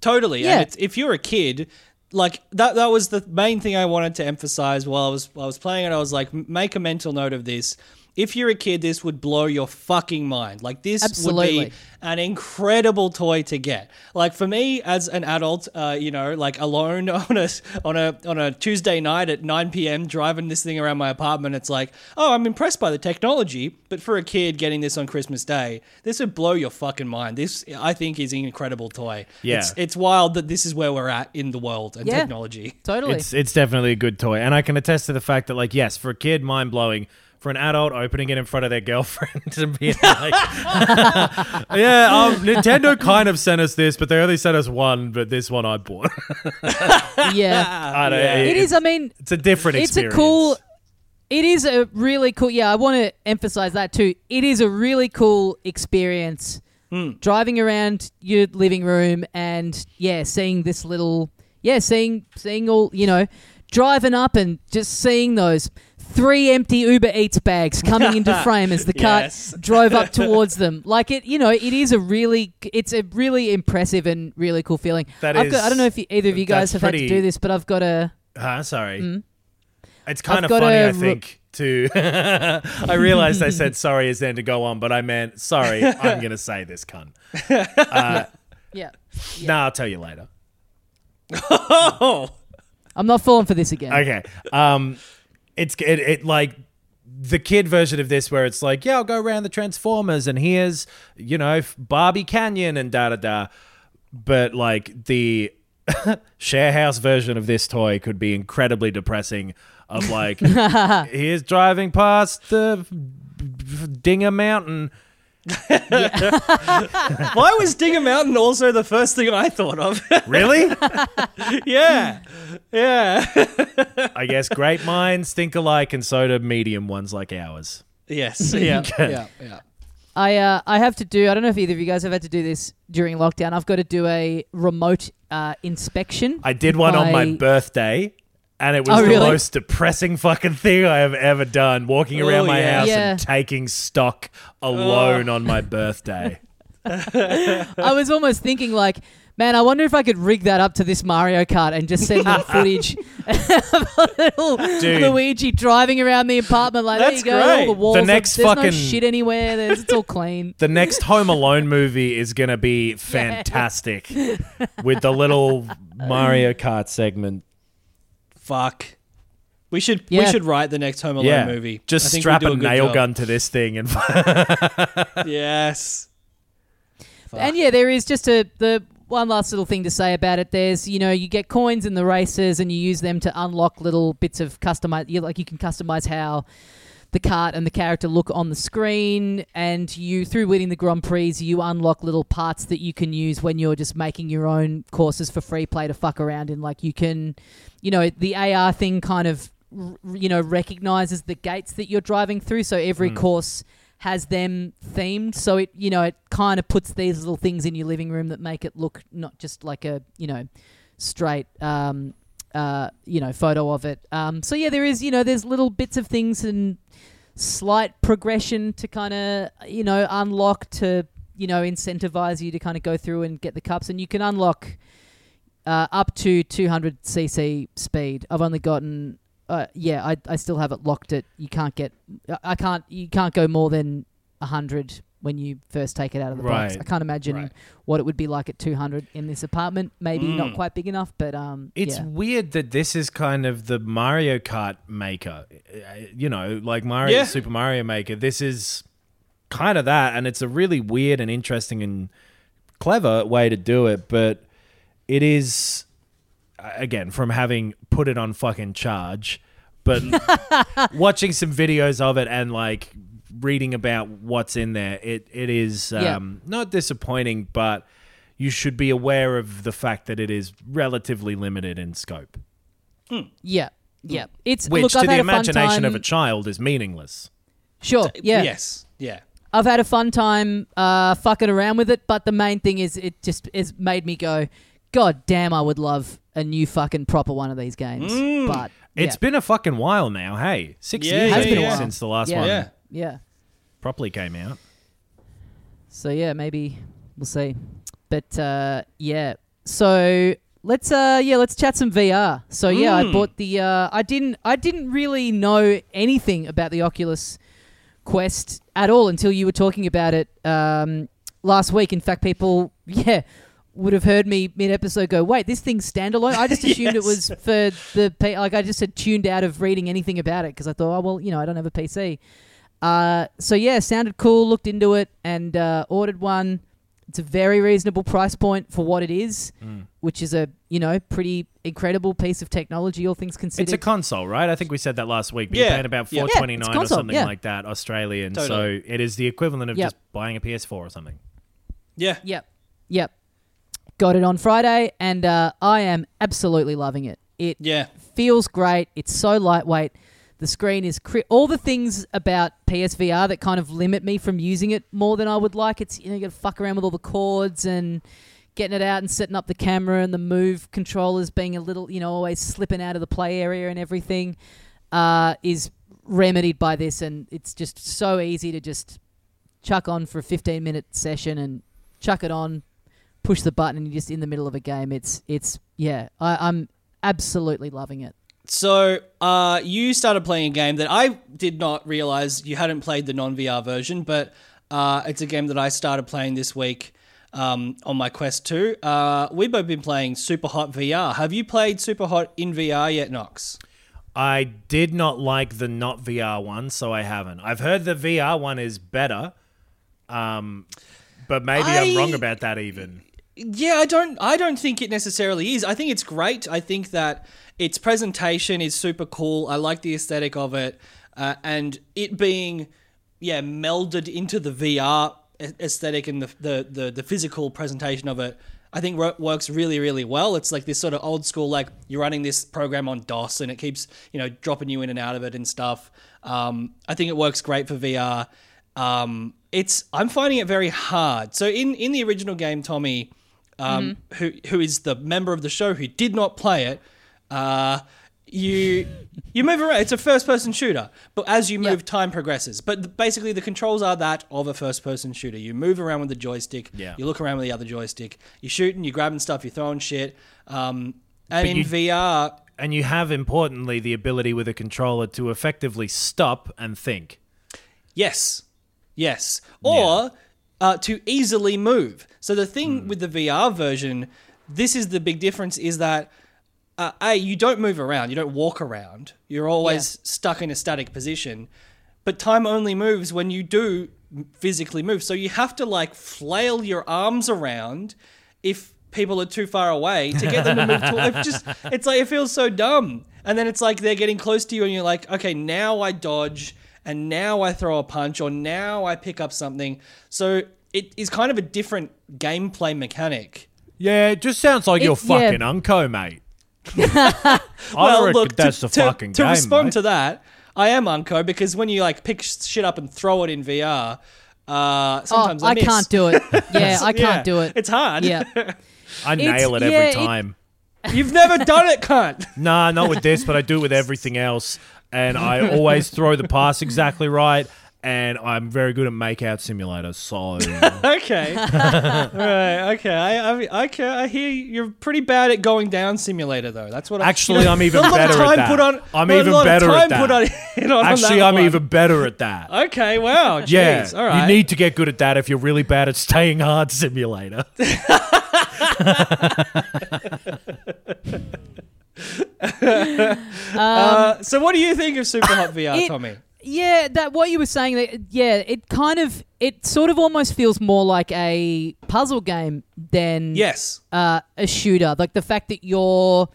Totally. Yeah. And it's, if you're a kid, like that that was the main thing I wanted to emphasize while I was while I was playing it. I was like, make a mental note of this. If you're a kid, this would blow your fucking mind. Like this would be an incredible toy to get. Like for me as an adult, uh, you know, like alone on a on a on a Tuesday night at 9 p.m. driving this thing around my apartment, it's like, oh, I'm impressed by the technology. But for a kid getting this on Christmas Day, this would blow your fucking mind. This I think is an incredible toy. Yeah. It's, it's wild that this is where we're at in the world and Yeah. technology. Totally. It's it's definitely a good toy, and I can attest to the fact that like yes, for a kid, mind blowing. For an adult opening it in front of their girlfriend and being like, "Yeah, um, Nintendo kind of sent us this, but they only sent us one, but this one I bought." yeah. I don't, Yeah. It is. I mean, It's a different it's experience. a cool. It is a really cool. Yeah, I want to emphasize that too. It is a really cool experience driving around your living room and yeah, seeing this little yeah, seeing seeing all you know, driving up and just seeing those three empty Uber Eats bags coming into frame as the cart Yes. drove up towards them. Like it, you know, it is a really, it's a really impressive and really cool feeling. That I've got, I don't know if you, either of you guys that's have had to do this, but I've got a. Huh? Sorry. Hmm? It's kind I've of funny, a I ro- think, to. I realized I said sorry as then to go on, but I meant sorry, I'm going to say this cunt. Uh, yeah. Nah, I'll tell you later. Oh, I'm not falling for this again. Okay. Um, it's it, it like the kid version of this where it's like, yeah, I'll go around the Transformers and here's you know Barbie Canyon and da da da. But like the sharehouse version of this toy could be incredibly depressing. Of like, here's driving past the Dinger Mountain. why was Dinger Mountain also the first thing I thought of? Really? yeah, yeah, I guess great minds think alike, and so do medium ones like ours. yes, yeah, yeah, yeah. I uh, I have to do. I don't know if either of you guys have had to do this during lockdown. I've got to do a remote uh, inspection. I did one on my birthday, and it was Oh, the really? most depressing fucking thing I have ever done. Walking around Oh, my yeah. house Yeah. and taking stock alone on my birthday. I was almost thinking like, man, I wonder if I could rig that up to this Mario Kart and just send them footage of a little Dude. Luigi driving around the apartment. Like, That's there you go, all the walls. The are- next there's no fucking- shit anywhere. There's, it's all clean. The next Home Alone movie is gonna be fantastic with the little Mario Kart segment. Fuck. We should we should write the next Home Alone Yeah, movie. I just think strap do a, nail job. gun to this thing and Yes. And yeah, there is just a the one last little thing to say about it. There's you know you get coins in the races and you use them to unlock little bits of customize. You like you can customize how the cart and the character look on the screen, and you through winning the Grand Prix, you unlock little parts that you can use when you're just making your own courses for free play to fuck around in. Like you can, you know, the AR thing kind of you know recognizes the gates that you're driving through, so every course has them themed so it you know it kind of puts these little things in your living room that make it look not just like a you know straight um uh you know photo of it. Um so yeah there is you know there's little bits of things and slight progression to kind of you know unlock to you know incentivize you to kind of go through and get the cups. And you can unlock uh, up to 200 cc speed. I've only gotten uh, yeah I, I still have it locked It you can't get I- can't you can't go more than 100 when you first take it out of the box i can't imagine Right. what it would be like at 200 in this apartment maybe not quite big enough but um It's yeah. weird that this is kind of the Mario Kart maker. Uh, You know, like Mario Yeah. Super Mario Maker. This is kind of that, and it's a really weird and interesting and clever way to do it. But it is again from having put it on fucking charge, but watching some videos of it and like reading about what's in there, it it is Yeah. um, not disappointing, but you should be aware of the fact that it is relatively limited in scope, yeah yeah it's which look, to I've the had a imagination of a child is meaningless. sure yeah Yes. Yeah. I've had a fun time uh, fucking around with it, but the main thing is it just has made me go, God damn, I would love a new fucking proper one of these games. Mm. But It's Yeah. been a fucking while now. Hey, six Yeah, years yeah, I think, yeah. since the last Yeah. one Yeah. Yeah. Properly came out. So yeah, maybe we'll see. But uh, yeah, so let's uh yeah let's chat some VR. So yeah, I Mm. bought the uh, I didn't I didn't really know anything about the Oculus Quest at all until you were talking about it um, last week. In fact, people yeah would have heard me mid episode go, wait, this thing's standalone. I just assumed it was for the like I just had tuned out of reading anything about it because I thought, oh well, you know, I don't have a PC. Uh, so yeah, sounded cool. Looked into it and uh, ordered one. It's a very reasonable price point for what it is, Mm. which is a you know pretty incredible piece of technology, all things considered. It's a console, right? I think we said that last week. But Yeah. You're paying about Yeah. four Yeah, twenty it's or something yeah. like that, Australian. Totally. So it is the equivalent of Yep. just buying a PS4 or something. Yeah. Yep. Yep. Got it on Friday, and uh, I am absolutely loving it. It Yeah. feels great. It's so lightweight. The screen is cri- all the things about PSVR that kind of limit me from using it more than I would like. It's you know you got to fuck around with all the cords and getting it out and setting up the camera and the move controllers being a little you know always slipping out of the play area and everything uh, is remedied by this, and it's just so easy to just chuck on for a 15 minute session and chuck it on, push the button, and you're just in the middle of a game. It's it's yeah, I, I'm absolutely loving it. So, uh, you started playing a game that I did not realize you hadn't played the non VR version, but uh, it's a game that I started playing this week um, on my Quest 2. Uh, we've both been playing Super Hot VR. Have you played Super Hot in VR yet, Knox? I did not like the not VR one, so I haven't. I've heard the VR one is better, um, but maybe I... am wrong about that. Even Yeah, I don't. I don't think it necessarily is. I think it's great. I think that its presentation is super cool. I like the aesthetic of it, uh, and it being yeah melded into the VR aesthetic and the the the, the physical presentation of it. I think works really really well. It's like this sort of old school like you're running this program on DOS and it keeps you know dropping you in and out of it and stuff. Um, I think it works great for VR. Um, it's I'm finding it very hard. So in in the original game, Tommy, um, who who is the member of the show who did not play it, uh, you you move around. It's a first person shooter, but as you move, Yep. time progresses. But basically, the controls are that of a first person shooter. You move around with the joystick. Yeah. You look around with the other joystick. You're shooting. You're grabbing stuff. You're throwing shit. Um, and But in you- VR, and you have importantly the ability with a controller to effectively stop and think. Yes. Yes. Or uh, to easily move. So the thing Hmm. with the VR version, this is the big difference is that uh, A, you don't move around, you don't walk around. You're always stuck in a static position. But time only moves when you do physically move. So you have to like flail your arms around if people are too far away to get them to move to it just it's like it feels so dumb. And then it's like they're getting close to you and you're like, okay, now I dodge and now I throw a punch or now I pick up something. So it is kind of a different gameplay mechanic. Yeah, it just sounds like It- you're yeah. fucking unco, mate. I reckon that's to, the to- fucking to game, respond mate. to that, I am Unco because when you like pick shit up and throw it in VR, uh, sometimes oh, I, I can't do it. Yeah, I can't Yeah, do it. It's hard. Yeah. I It's- nail it yeah, every it- time. You've never done it, cunt. Nah, not with this, but I do it with everything else. And I always throw the pass exactly right. And I'm very good at make out simulator. So okay. right. Okay. I, I okay. I hear you're pretty bad at going down simulator though. That's what. I, actually I'm even a lot of better at time that. Put on, I'm even of better at Put on, actually, that I'm one. even better at that. Okay. Wow. Jeez. Yeah, All right. you need to get good at that if you're really bad at staying hard simulator. Uh, so, what do you think of Super Hot VR, It- Tommy? Yeah, that what you were saying. That yeah, it kind of it sort of almost feels more like a puzzle game than Yes. uh, a shooter. Like the fact that you're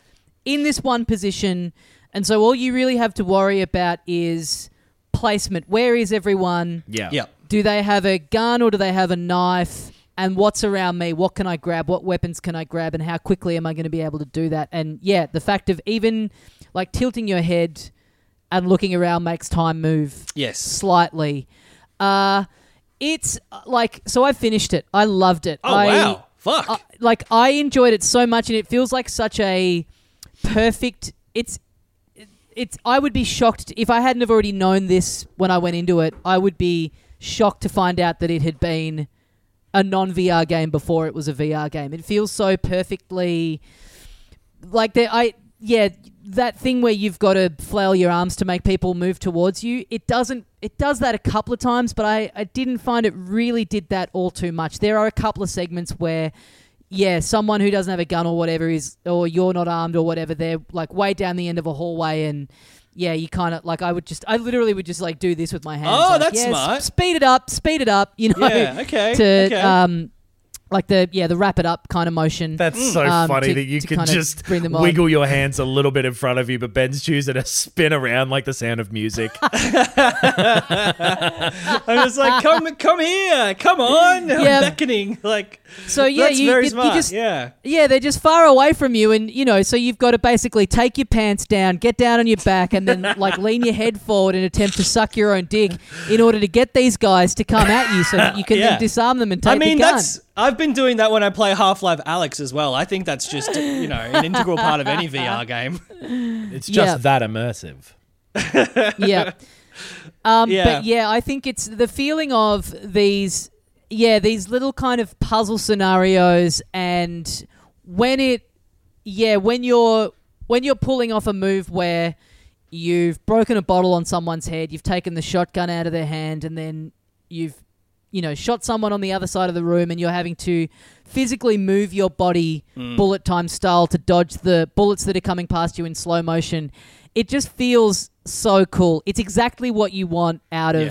in this one position, and so all you really have to worry about is placement. Where is everyone? Yeah. Yeah. Do they have a gun or do they have a knife? And what's around me? What can I grab? What weapons can I grab? And how quickly am I going to be able to do that? And yeah, the fact of even like tilting your head and looking around makes time move Yes. slightly. Uh, it's uh, like so. I finished it. I loved it. Oh I, wow. Fuck. uh, like I enjoyed it so much, and it feels like such a perfect. It's it's I would be shocked if I hadn't have already known this when I went into it. I would be shocked to find out that it had been a non VR game before it was a VR game. It feels so perfectly like that. I yeah, that thing where you've got to flail your arms to make people move towards you. It doesn't. It does that a couple of times, but I I didn't find it really did that all too much. There are a couple of segments where. Yeah, someone who doesn't have a gun or whatever is, or you're not armed or whatever, they're like way down the end of a hallway, and yeah, you kind of like I would just, I literally would just like do this with my hands. Oh, like, that's yeah, s- smart. Speed it up, speed it up. You know, Yeah, okay, to okay. um, like the yeah, the wrap it up kind of motion. That's so Um, funny to- that you to could kinda just bring them wiggle your hands a little bit in front of you, but Ben's choosing to spin around like the sound of music. I'm just like, come, come here, come on, I'm Yeah. beckoning. Like, So yeah, that's you, very you, smart. you just yeah, yeah, they're just far away from you, and you know, so you've got to basically take your pants down, get down on your back, and then like lean your head forward and attempt to suck your own dick in order to get these guys to come at you, so that you can Yeah. then disarm them and take I mean, the gun. that's. I've been doing that when I play Half Life Alyx as well. I think that's just you know an integral part of any VR game. It's just Yeah. that immersive. yeah. Um, Yeah. But yeah, I think it's the feeling of these, yeah, these little kind of puzzle scenarios, and when it, yeah, when you're when you're pulling off a move where you've broken a bottle on someone's head, you've taken the shotgun out of their hand, and then you've you know shot someone on the other side of the room, and you're having to physically move your body mm. bullet time style to dodge the bullets that are coming past you in slow motion. It just feels so cool. It's exactly what you want out of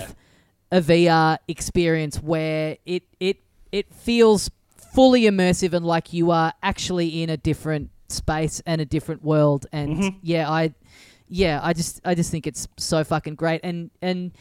Yeah. a VR experience where it it it feels fully immersive and like you are actually in a different space and a different world and mm-hmm. yeah I yeah I just I just think it's so fucking great and and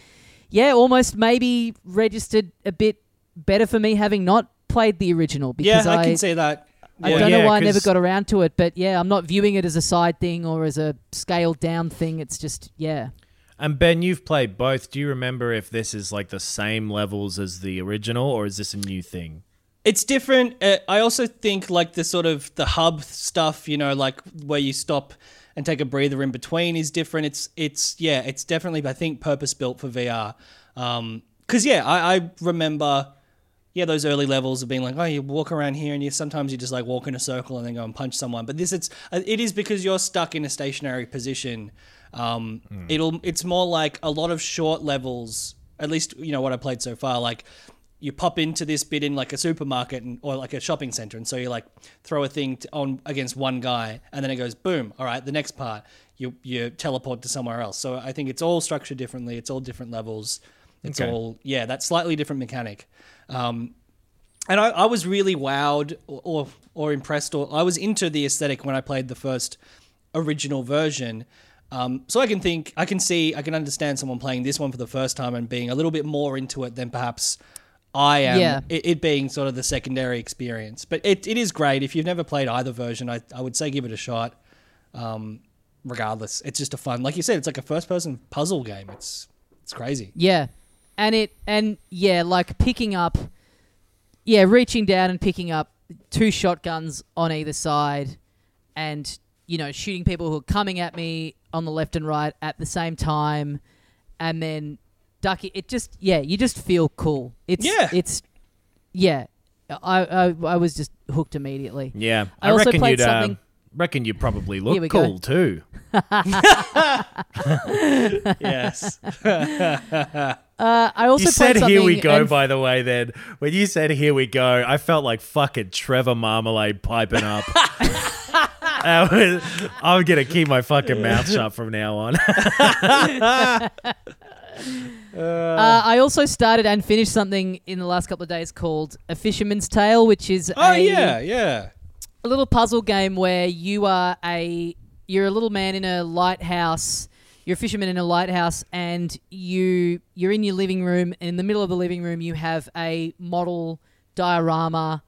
yeah almost maybe registered a bit better for me having not played the original because Yeah, I, I can see that. I Yeah. don't Yeah, know why I never got around to it, but yeah, I'm not viewing it as a side thing or as a scaled down thing. It's just yeah. And Ben, you've played both. Do you remember if this is like the same levels as the original, or is this a new thing? It's different. Uh, I also think like the sort of the hub stuff, you know, like where you stop and take a breather in between is different. It's it's yeah, it's definitely I think purpose built for VR. Um, cause yeah, I, I remember yeah those early levels of being like oh you walk around here and you sometimes you just like walk in a circle and then go and punch someone. But this it's uh, it is because you're stuck in a stationary position. Um, it'll it's more like a lot of short levels. At least you know what I played so far. Like you pop into this bit in like a supermarket and, or like a shopping center, and so you like throw a thing to, on against one guy, and then it goes boom. All right, the next part you you teleport to somewhere else. So I think it's all structured differently. It's all different levels. It's Okay. all yeah, that slightly different mechanic. Um, and I, I was really wowed or, or or impressed or I was into the aesthetic when I played the first original version. Um, so I can think, I can see, I can understand someone playing this one for the first time and being a little bit more into it than perhaps I am. Yeah. It, it being sort of the secondary experience, but it, it is great. If you've never played either version, I, I would say give it a shot. Um, regardless, it's just a fun, like you said, it's like a first-person puzzle game. It's it's crazy. Yeah. And it and yeah, like picking up yeah, reaching down and picking up two shotguns on either side and you know, shooting people who are coming at me on the left and right at the same time and then ducking it just yeah, you just feel cool. It's Yeah. it's yeah. I I, I was just hooked immediately. Yeah, I I, also reckon played you'd something- um, reckon you probably look go. cool too. Yes. Uh, I also You said "Here we go." by the way, then when you said "Here we go," I felt like fucking Trevor Marmalade piping up. I'm gonna keep my fucking mouth shut from now on. Uh, I also started and finished something in the last couple of days called A Fisherman's Tale, which is oh a, yeah, yeah. a little puzzle game where you are a you're a little man in a lighthouse. You're a fisherman in a lighthouse, and you you're in your living room. And in the middle of the living room, you have a model diorama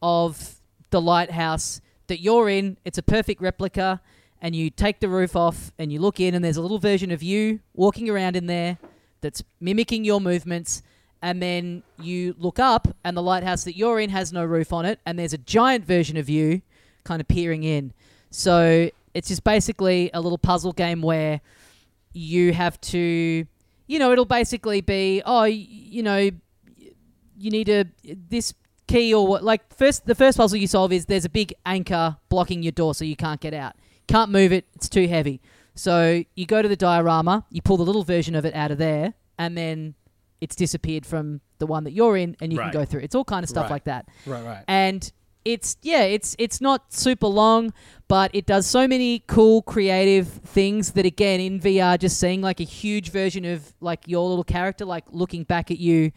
of the lighthouse that you're in. It's a perfect replica, and you take the roof off and you look in, and there's a little version of you walking around in there that's mimicking your movements. And then you look up, and the lighthouse that you're in has no roof on it, and there's a giant version of you kind of peering in. So it's just basically a little puzzle game where you have to, you know, it'll basically be, oh, you know, you need a this key or what like first the first puzzle you solve is there's a big anchor blocking your door so you can't get out can't move it it's too heavy so you go to the diorama you pull the little version of it out of there and then it's disappeared from the one that you're in and you Right. can go through it's all kind of stuff Right. like that Right, right. and it's yeah it's it's not super long but it does so many cool creative things that again in vr just seeing like a huge version of like your little character like looking back at you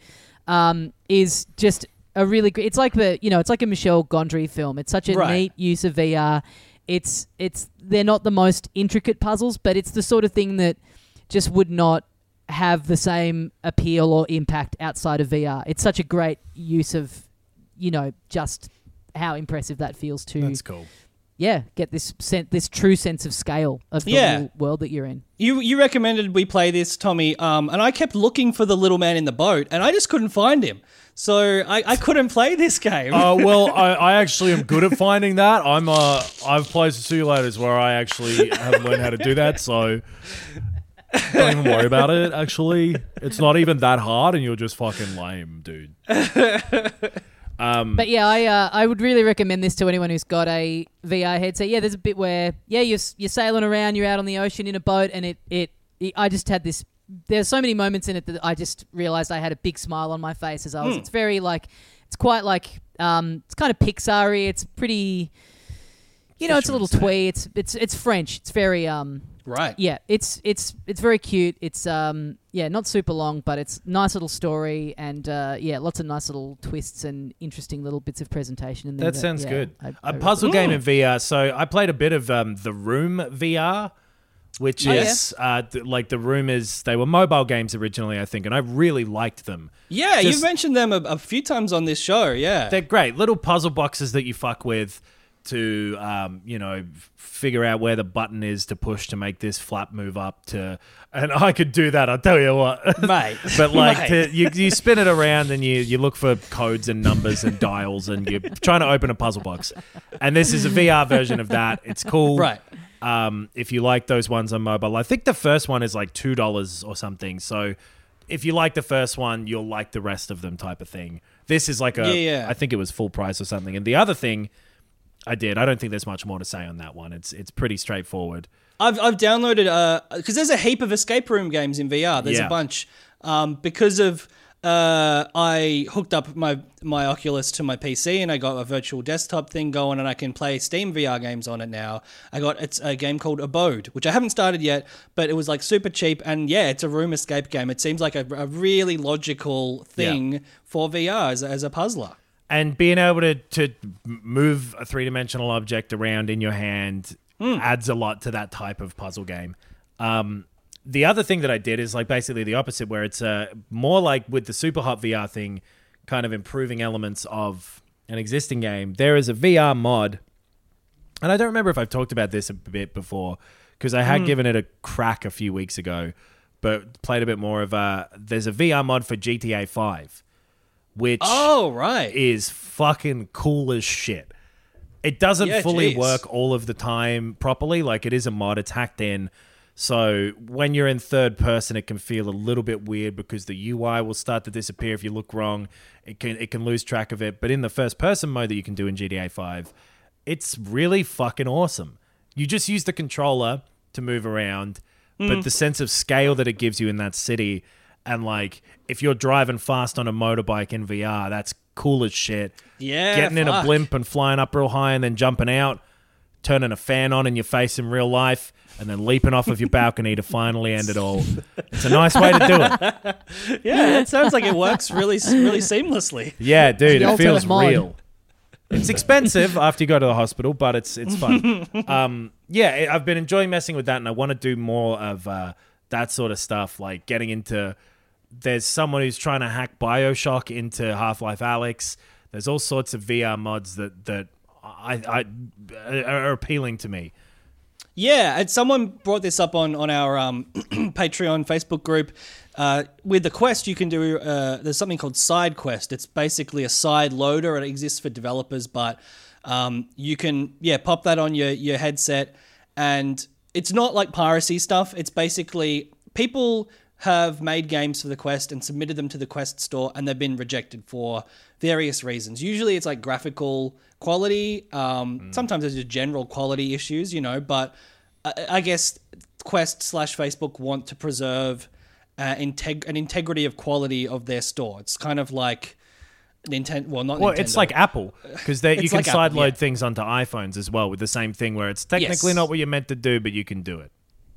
um, is just a really great it's like the you know it's like a Michel Gondry film it's such a Right. neat use of vr it's it's they're not the most intricate puzzles but it's the sort of thing that just would not have the same appeal or impact outside of VR. It's such a great use of, you know, just how impressive that feels to, That's cool. yeah, get this sen- this true sense of scale of the Yeah. world that you're in. You you recommended we play this, Tommy, um, and I kept looking for the little man in the boat, and I just couldn't find him. So I, I couldn't play this game. Uh, well, I, I actually am good at finding that. I'm uh, I've played simulators where I actually have learned how to do that, so don't even worry about it. Actually, it's not even that hard, and you're just fucking lame, dude. But yeah, I uh, I would really recommend this to anyone who's got a VR headset. Yeah, there's a bit where yeah you're s- you're sailing around, you're out on the ocean in a boat, and it it, it I just had this. There's so many moments in it that I just realized I had a big smile on my face as I was. It's very like it's quite like um it's kind of Pixar-y. It's pretty. You know, it's a little twee. It's it's it's French. It's very um right. yeah, it's it's it's very cute. It's um yeah, not super long, but it's nice little story and uh, yeah, lots of nice little twists and interesting little bits of presentation in there. That sounds yeah, good. I- A I- puzzle game in VR. So I played a bit of um, the Room VR, which Oh, yeah? is uh, th- like the rumors. They were mobile games originally, I think, and I really liked them. Yeah, Just- you've mentioned them a, a few times on this show. Yeah. They're great little puzzle boxes that you fuck with to, um, you know, figure out where the button is to push to make this flap move up. To and I could do that. I'll tell you what, Mate. But like Mate. to, you, you spin it around and you, you look for codes and numbers and dials and you're trying to open a puzzle box. And this is a VR version of that. It's cool. Right. Um, if you like those ones on mobile, I think the first one is like two dollars or something. So if you like the first one, you'll like the rest of them, type of thing. This is like a, Yeah, yeah. I think it was full price or something. And the other thing I did, I don't think there's much more to say on that one. It's it's pretty straightforward. I've I've downloaded uh because there's a heap of escape room games in VR. There's Yeah. a bunch. Um, because of uh, I hooked up my my Oculus to my PC and I got a virtual desktop thing going and I can play Steam VR games on it now. I got it's a game called Abode, which I haven't started yet, but it was like super cheap and yeah, it's a room escape game. It seems like a, a really logical thing for VR as, a- as a puzzler. and being able to to move a three dimensional object around in your hand adds a lot to that type of puzzle game. Um, the other thing that I did is like basically the opposite, where it's uh, more like with the Super Hot VR thing, kind of improving elements of an existing game. There is a VR mod, and I don't remember if I've talked about this a bit before because I had given it a crack a few weeks ago, but played a bit more of a. There's a VR mod for GTA Five, which Oh right. is fucking cool as shit. It doesn't Yeah, fully geez. work all of the time properly. Like it is a mod, it's hacked in. So when you're in third person, it can feel a little bit weird because the UI will start to disappear if you look wrong. It can it can lose track of it. But in the first person mode that you can do in GTA 5, it's really fucking awesome. You just use the controller to move around, Mm. but the sense of scale that it gives you in that city and like if you're driving fast on a motorbike in VR, that's cool as shit. Yeah, Getting in a blimp and flying up real high and then jumping out, turning a fan on in your face in real life, and then leaping off of your balcony to finally end it all. It's a nice way to do it. Yeah, it sounds like it works really really seamlessly. Yeah, dude, it feels mod. real. It's expensive after you go to the hospital, but it's it's fun. um, yeah, I- I've been enjoying messing with that, and I want to do more of uh, that sort of stuff, like getting into. There's someone who's trying to hack Bioshock into Half Life Alyx. There's all sorts of VR mods that that I, I are appealing to me. Yeah, and someone brought this up on on our um, Patreon Facebook group. Uh, with the quest, you can do. Uh, there's something called Side Quest. It's basically a side loader. It exists for developers, but um, you can yeah pop that on your your headset and it's not like piracy stuff. It's basically people have made games for the Quest and submitted them to the Quest store, and they've been rejected for various reasons. Usually, it's like graphical quality. Um, Sometimes there's just general quality issues, you know. But I, I guess Quest slash Facebook want to preserve uh, integ- an integrity of quality of their store. It's kind of like Nintendo. Well, not Well, Nintendo. it's like Apple because you can like sideload yeah. things onto iPhones as well with the same thing where it's technically Yes. not what you're meant to do, but you can do it.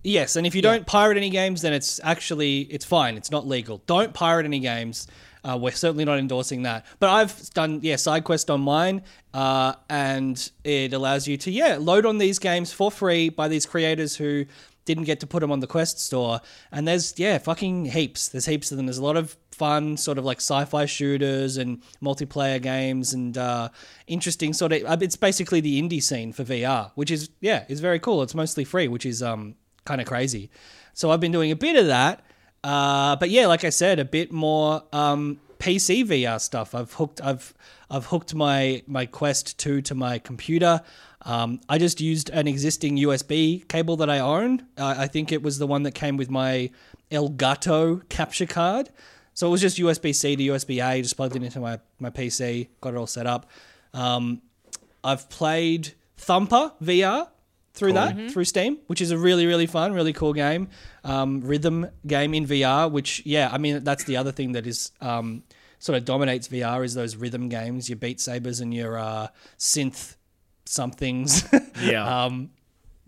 Yes, and if you don't pirate any games, then it's actually it's fine. It's not legal. Don't pirate any games. Uh, we're certainly not endorsing that. But I've done yeah side quest on mine, uh, and it allows you to yeah load on these games for free by these creators who didn't get to put them on the Quest store. And there's yeah fucking heaps. There's heaps of them. There's a lot of fun sort of like sci-fi shooters and multiplayer games and uh, interesting sort of. uh, It's basically the indie scene for VR, which is yeah is very cool. It's mostly free, which is um kind of crazy. So I've been doing a bit of that. Uh, but yeah, like I said, a bit more um, PC VR stuff. I've hooked I've I've hooked my my Quest 2 to my computer. Um, I just used an existing USB cable that I own. Uh, I think it was the one that came with my Elgato capture card. So it was just USB C to USB A. Just plugged it into my my PC. Got it all set up. Um, I've played Thumper VR through that through Steam, which is a really really fun, really cool game, um, rhythm game in VR. Which yeah, I mean that's the other thing that is um, sort of dominates VR is those rhythm games, your Beat Sabers and your uh, synth somethings. Yeah. um,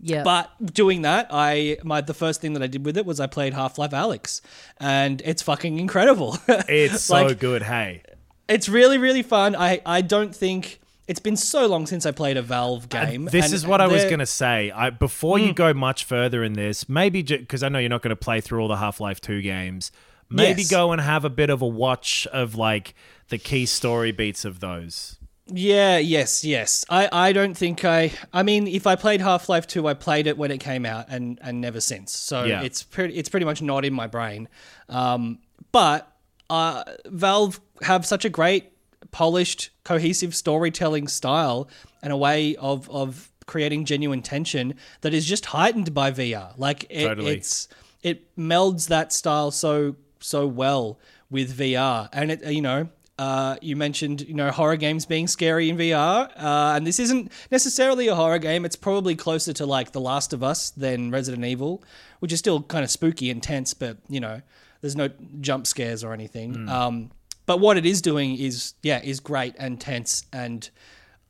Yeah. but doing that, I my the first thing that I did with it was I played Half Life Alyx, and it's fucking incredible. it's so good. Hey, it's really really fun. I I don't think it's been so long since I played a Valve game. this and is what I was going to say. I, before Hmm. you go much further in this, maybe because I know you're not going to play through all the Half Life 2 games, maybe Yes. go and have a bit of a watch of like the key story beats of those. Yeah, yes, yes. I, I don't think I. I mean, if I played Half Life Two, I played it when it came out, and and never since. So Yeah. it's pretty it's pretty much not in my brain. Um, but uh, Valve have such a great, polished, cohesive storytelling style and a way of of creating genuine tension that is just heightened by VR. Like it, Totally. it's it melds that style so so well with VR, and it you know. Uh, you mentioned, you know, horror games being scary in VR, uh, and this isn't necessarily a horror game. It's probably closer to like The Last of Us than Resident Evil, which is still kind of spooky and tense, but you know, there's no jump scares or anything. Um, but what it is doing is, yeah, is great and tense, and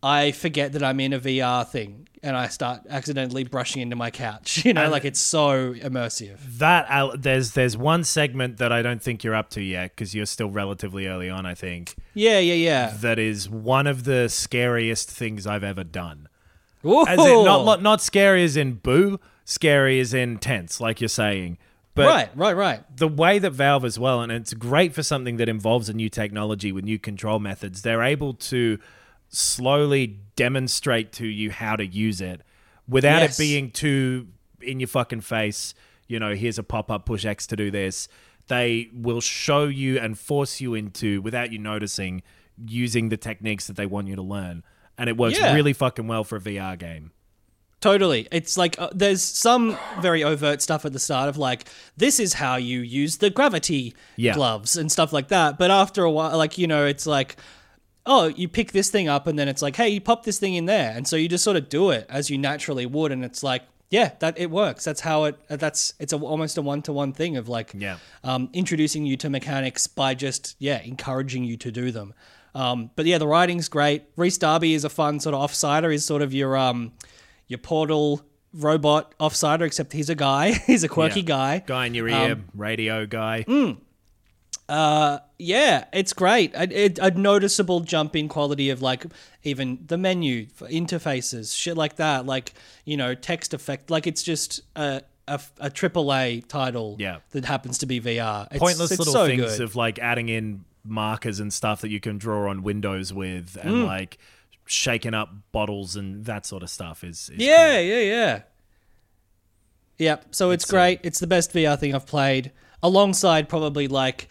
I forget that I'm in a VR thing, and I start accidentally brushing into my couch. You know, like it's so immersive. That Al- there's there's one segment that I don't think you're up to yet because you're still relatively early on. I think Yeah, yeah, yeah. that is one of the scariest things I've ever done. Ooh. As in, not not not scary as in boo, scary as in tense, like you're saying. But right, right, right. the way that Valve as well, and it's great for something that involves a new technology with new control methods, they're able to slowly demonstrate to you how to use it without Yes. it being too in your fucking face. You know, here's a pop up, push X to do this. They will show you and force you into, without you noticing, using the techniques that they want you to learn. And it works Yeah. really fucking well for a VR game. Totally. It's like uh, there's some very overt stuff at the start of like this is how you use the gravity Yeah. gloves and stuff like that. But after a while like you know it's like oh, you pick this thing up and then it's like hey, you pop this thing in there. And so you just sort of do it as you naturally would and it's like yeah, that it works. That's how it that's it's a, almost a one-to-one thing of like Yeah. um, introducing you to mechanics by just yeah encouraging you to do them. Um, but yeah, the writing's great. Rhys Darby is a fun sort of offsider. Is sort of your um, your portal robot offsider, except he's a guy. he's a quirky Yeah. guy. Guy in your ear, um, radio guy. Hmm. Uh, yeah, it's great. A, it- a noticeable jump in quality of like even the menu for interfaces, shit like that. Like you know text effect. Like it's just a a, a AAA title. Yeah. that happens to be VR. It's, pointless it's little so things good. of like adding in markers and stuff that you can draw on windows with and Mm. like shaking up bottles and that sort of stuff is, is Yeah, cool. yeah, yeah. Yep. So it's, It's, uh, great. it's the best VR thing I've played. alongside probably like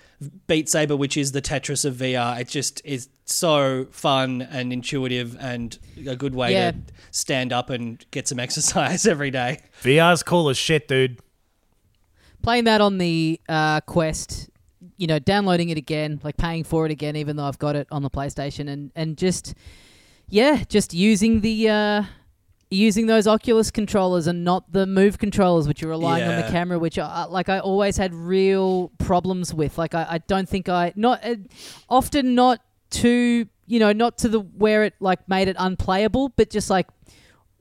Beat Saber, which is the Tetris of VR. It just is so fun and intuitive and a good way Yeah. to stand up and get some exercise every day. VR's cool as shit, dude. Playing that on the uh, Quest, you know, downloading it again, like paying for it again, even though I've got it on the PlayStation, and and just yeah, just using the uh, using those Oculus controllers and not the Move controllers, which are relying on the Yeah. camera, which I, like I always had real problems with. Like I, I don't think I not uh, often not to you know not to the where it like made it unplayable, but just like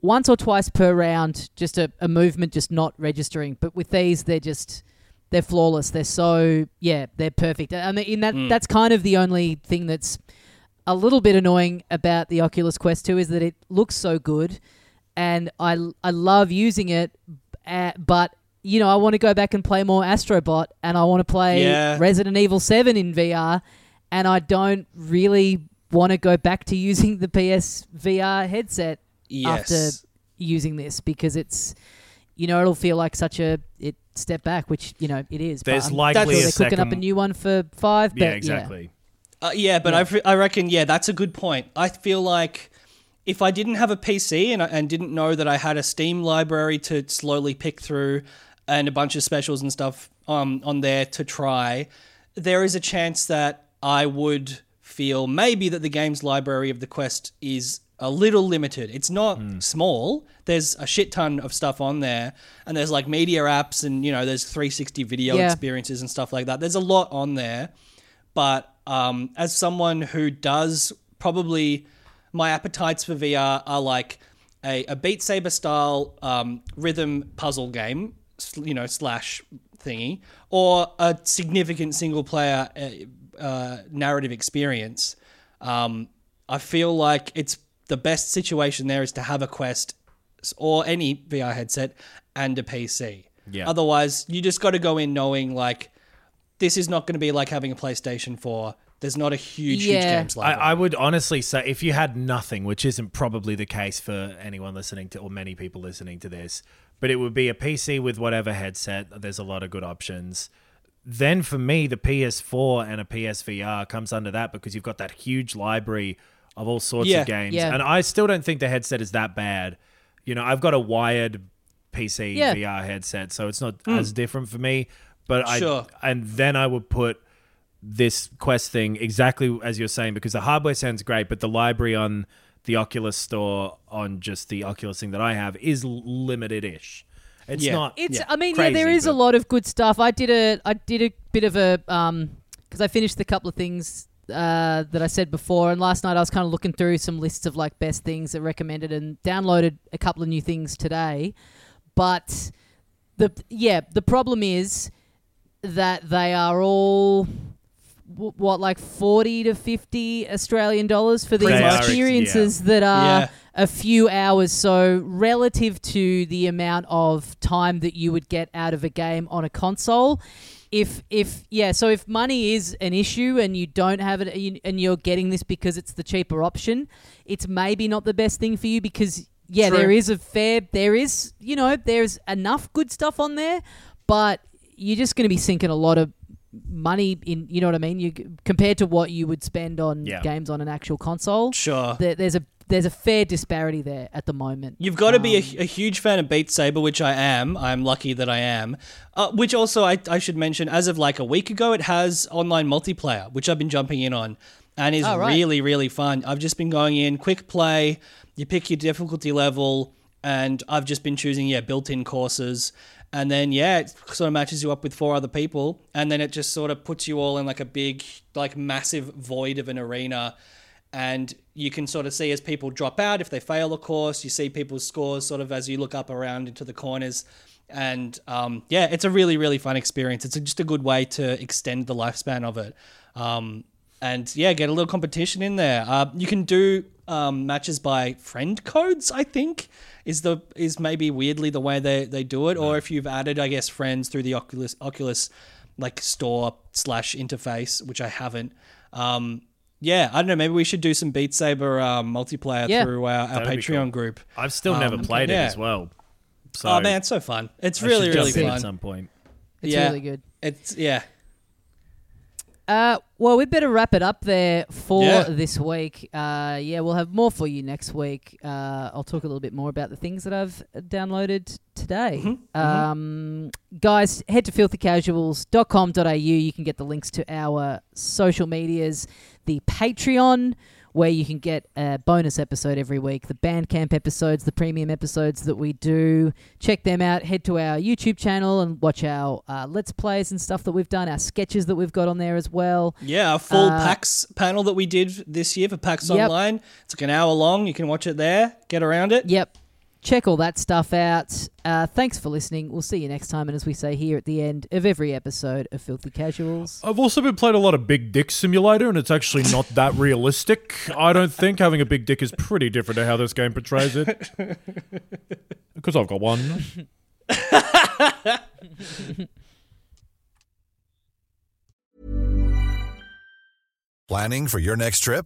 once or twice per round, just a, a movement just not registering. But with these, they're just they're flawless. They're so yeah, they're perfect. I mean, in that that's kind of the only thing that's a little bit annoying about the Oculus Quest 2 is that it looks so good, and I I love using it, uh, but. You know, I want to go back and play more Astrobot, and I want to play Yeah. Resident Evil 7 in VR, and I don't really want to go back to using the PS VR headset after using this because it's you know it'll feel like such a it step back which you know it is but There's I'm likely they're cooking up a new one for five but Yeah, exactly. Uh, yeah, but I I, I reckon, yeah, that's a good point. I feel like if I didn't have a PC and, I- and didn't know that I had a Steam library to slowly pick through and a bunch of specials and stuff um, on there to try, there is a chance that I would feel maybe that the games library of the Quest is a little limited. It's not small. There's a shit ton of stuff on there, and there's like media apps, and you know, there's 360 video Yeah. experiences and stuff like that. There's a lot on there but um, as someone who does probably my appetites for VR are like a, a Beat Saber style um, rhythm puzzle game, you know, slash thingy, or a significant single player uh, uh, narrative experience. Um, I feel like it's the best situation there is to have a Quest or any VR headset and a PC. Yeah. Otherwise, you just got to go in knowing like this is not going to be like having a PlayStation 4. There's not a huge, huge games I, library. I would honestly say if you had nothing, which isn't probably the case for anyone listening to or many people listening to this, but it would be a PC with whatever headset. There's a lot of good options. Then for me, the PS4 and a PSVR comes under that because you've got that huge library of all sorts Yeah. of games. Yeah. And I still don't think the headset is that bad. You know, I've got a wired PC Yeah. VR headset, so it's not hmm. as different for me. But I Sure. and then I would put this quest thing exactly as you're saying because the hardware sounds great, but the library on the Oculus store on just the Oculus thing that I have is limited-ish. It's Yeah. not. it's Yeah. i mean Crazy, yeah there is a lot of good stuff i did a i did a bit of a um because i finished the couple of things uh, that I said before, and last night I was kind of looking through some lists of like best things that recommended, and downloaded a couple of new things today. But the yeah, the problem is that they are all w- what like 40 to 50 Australian dollars for these They are, experiences that are Yeah. a few hours so relative to the amount of time that you would get out of a game on a console if if yeah so if money is an issue and you don't have it you- and you're getting this because it's the cheaper option it's maybe not the best thing for you because yeah True. there is a fair there is you know there's enough good stuff on there but you're just going to be sinking a lot of money in you know what i mean you compared to what you would spend on Yeah. games on an actual console sure. there, there's a there's a fair disparity there at the moment. You've got to be Um, a, a huge fan of Beat Saber, which I am. I'm lucky that I am. Uh, which also, I, I should mention, as of like a week ago, it has online multiplayer, which I've been jumping in on and is Oh, right. really, really fun. I've just been going in, quick play, you pick your difficulty level, and I've just been choosing, yeah, built in courses. And then, yeah, it sort of matches you up with four other people. And then it just sort of puts you all in like a big, like massive void of an arena. And you can sort of see as people drop out if they fail a course you see people's scores sort of as you look up around into the corners. And um, yeah it's a really really fun experience. It's just a good way to extend the lifespan of it. Um, and yeah get a little competition in there. Uh, you can do um, matches by friend codes i think is the is maybe weirdly the way they, they do it or if you've added i guess friends through the oculus oculus like store slash interface which i haven't um, yeah, I don't know. Maybe we should do some Beat Saber um, multiplayer Yeah. through our, our Patreon cool. group. I've still never played it as well. So oh man, it's so fun! It's I really really fun. at some point. It's yeah. really good. It's yeah. Uh, well, we better wrap it up there for Yeah. this week. Uh, yeah, we'll have more for you next week. Uh, I'll talk a little bit more about the things that I've downloaded today. Mm-hmm, Um, guys, head to filthycasuals.com.au. You can get the links to our social medias, the Patreon, where you can get a bonus episode every week, the Bandcamp episodes, the premium episodes that we do. Check them out. Head to our YouTube channel and watch our uh, Let's Plays and stuff that we've done, our sketches that we've got on there as well. Yeah, our full Uh, PAX panel that we did this year for PAX Yep. Online. It's like an hour long. You can watch it there. Get around it. Yep. Check all that stuff out. Uh, thanks for listening. We'll see you next time. And as we say here at the end of every episode of Filthy Casuals, I've also been playing a lot of Big Dick Simulator, and it's actually not that realistic. I don't think having a big dick is pretty different to how this game portrays it. Because I've got one. Planning for your next trip?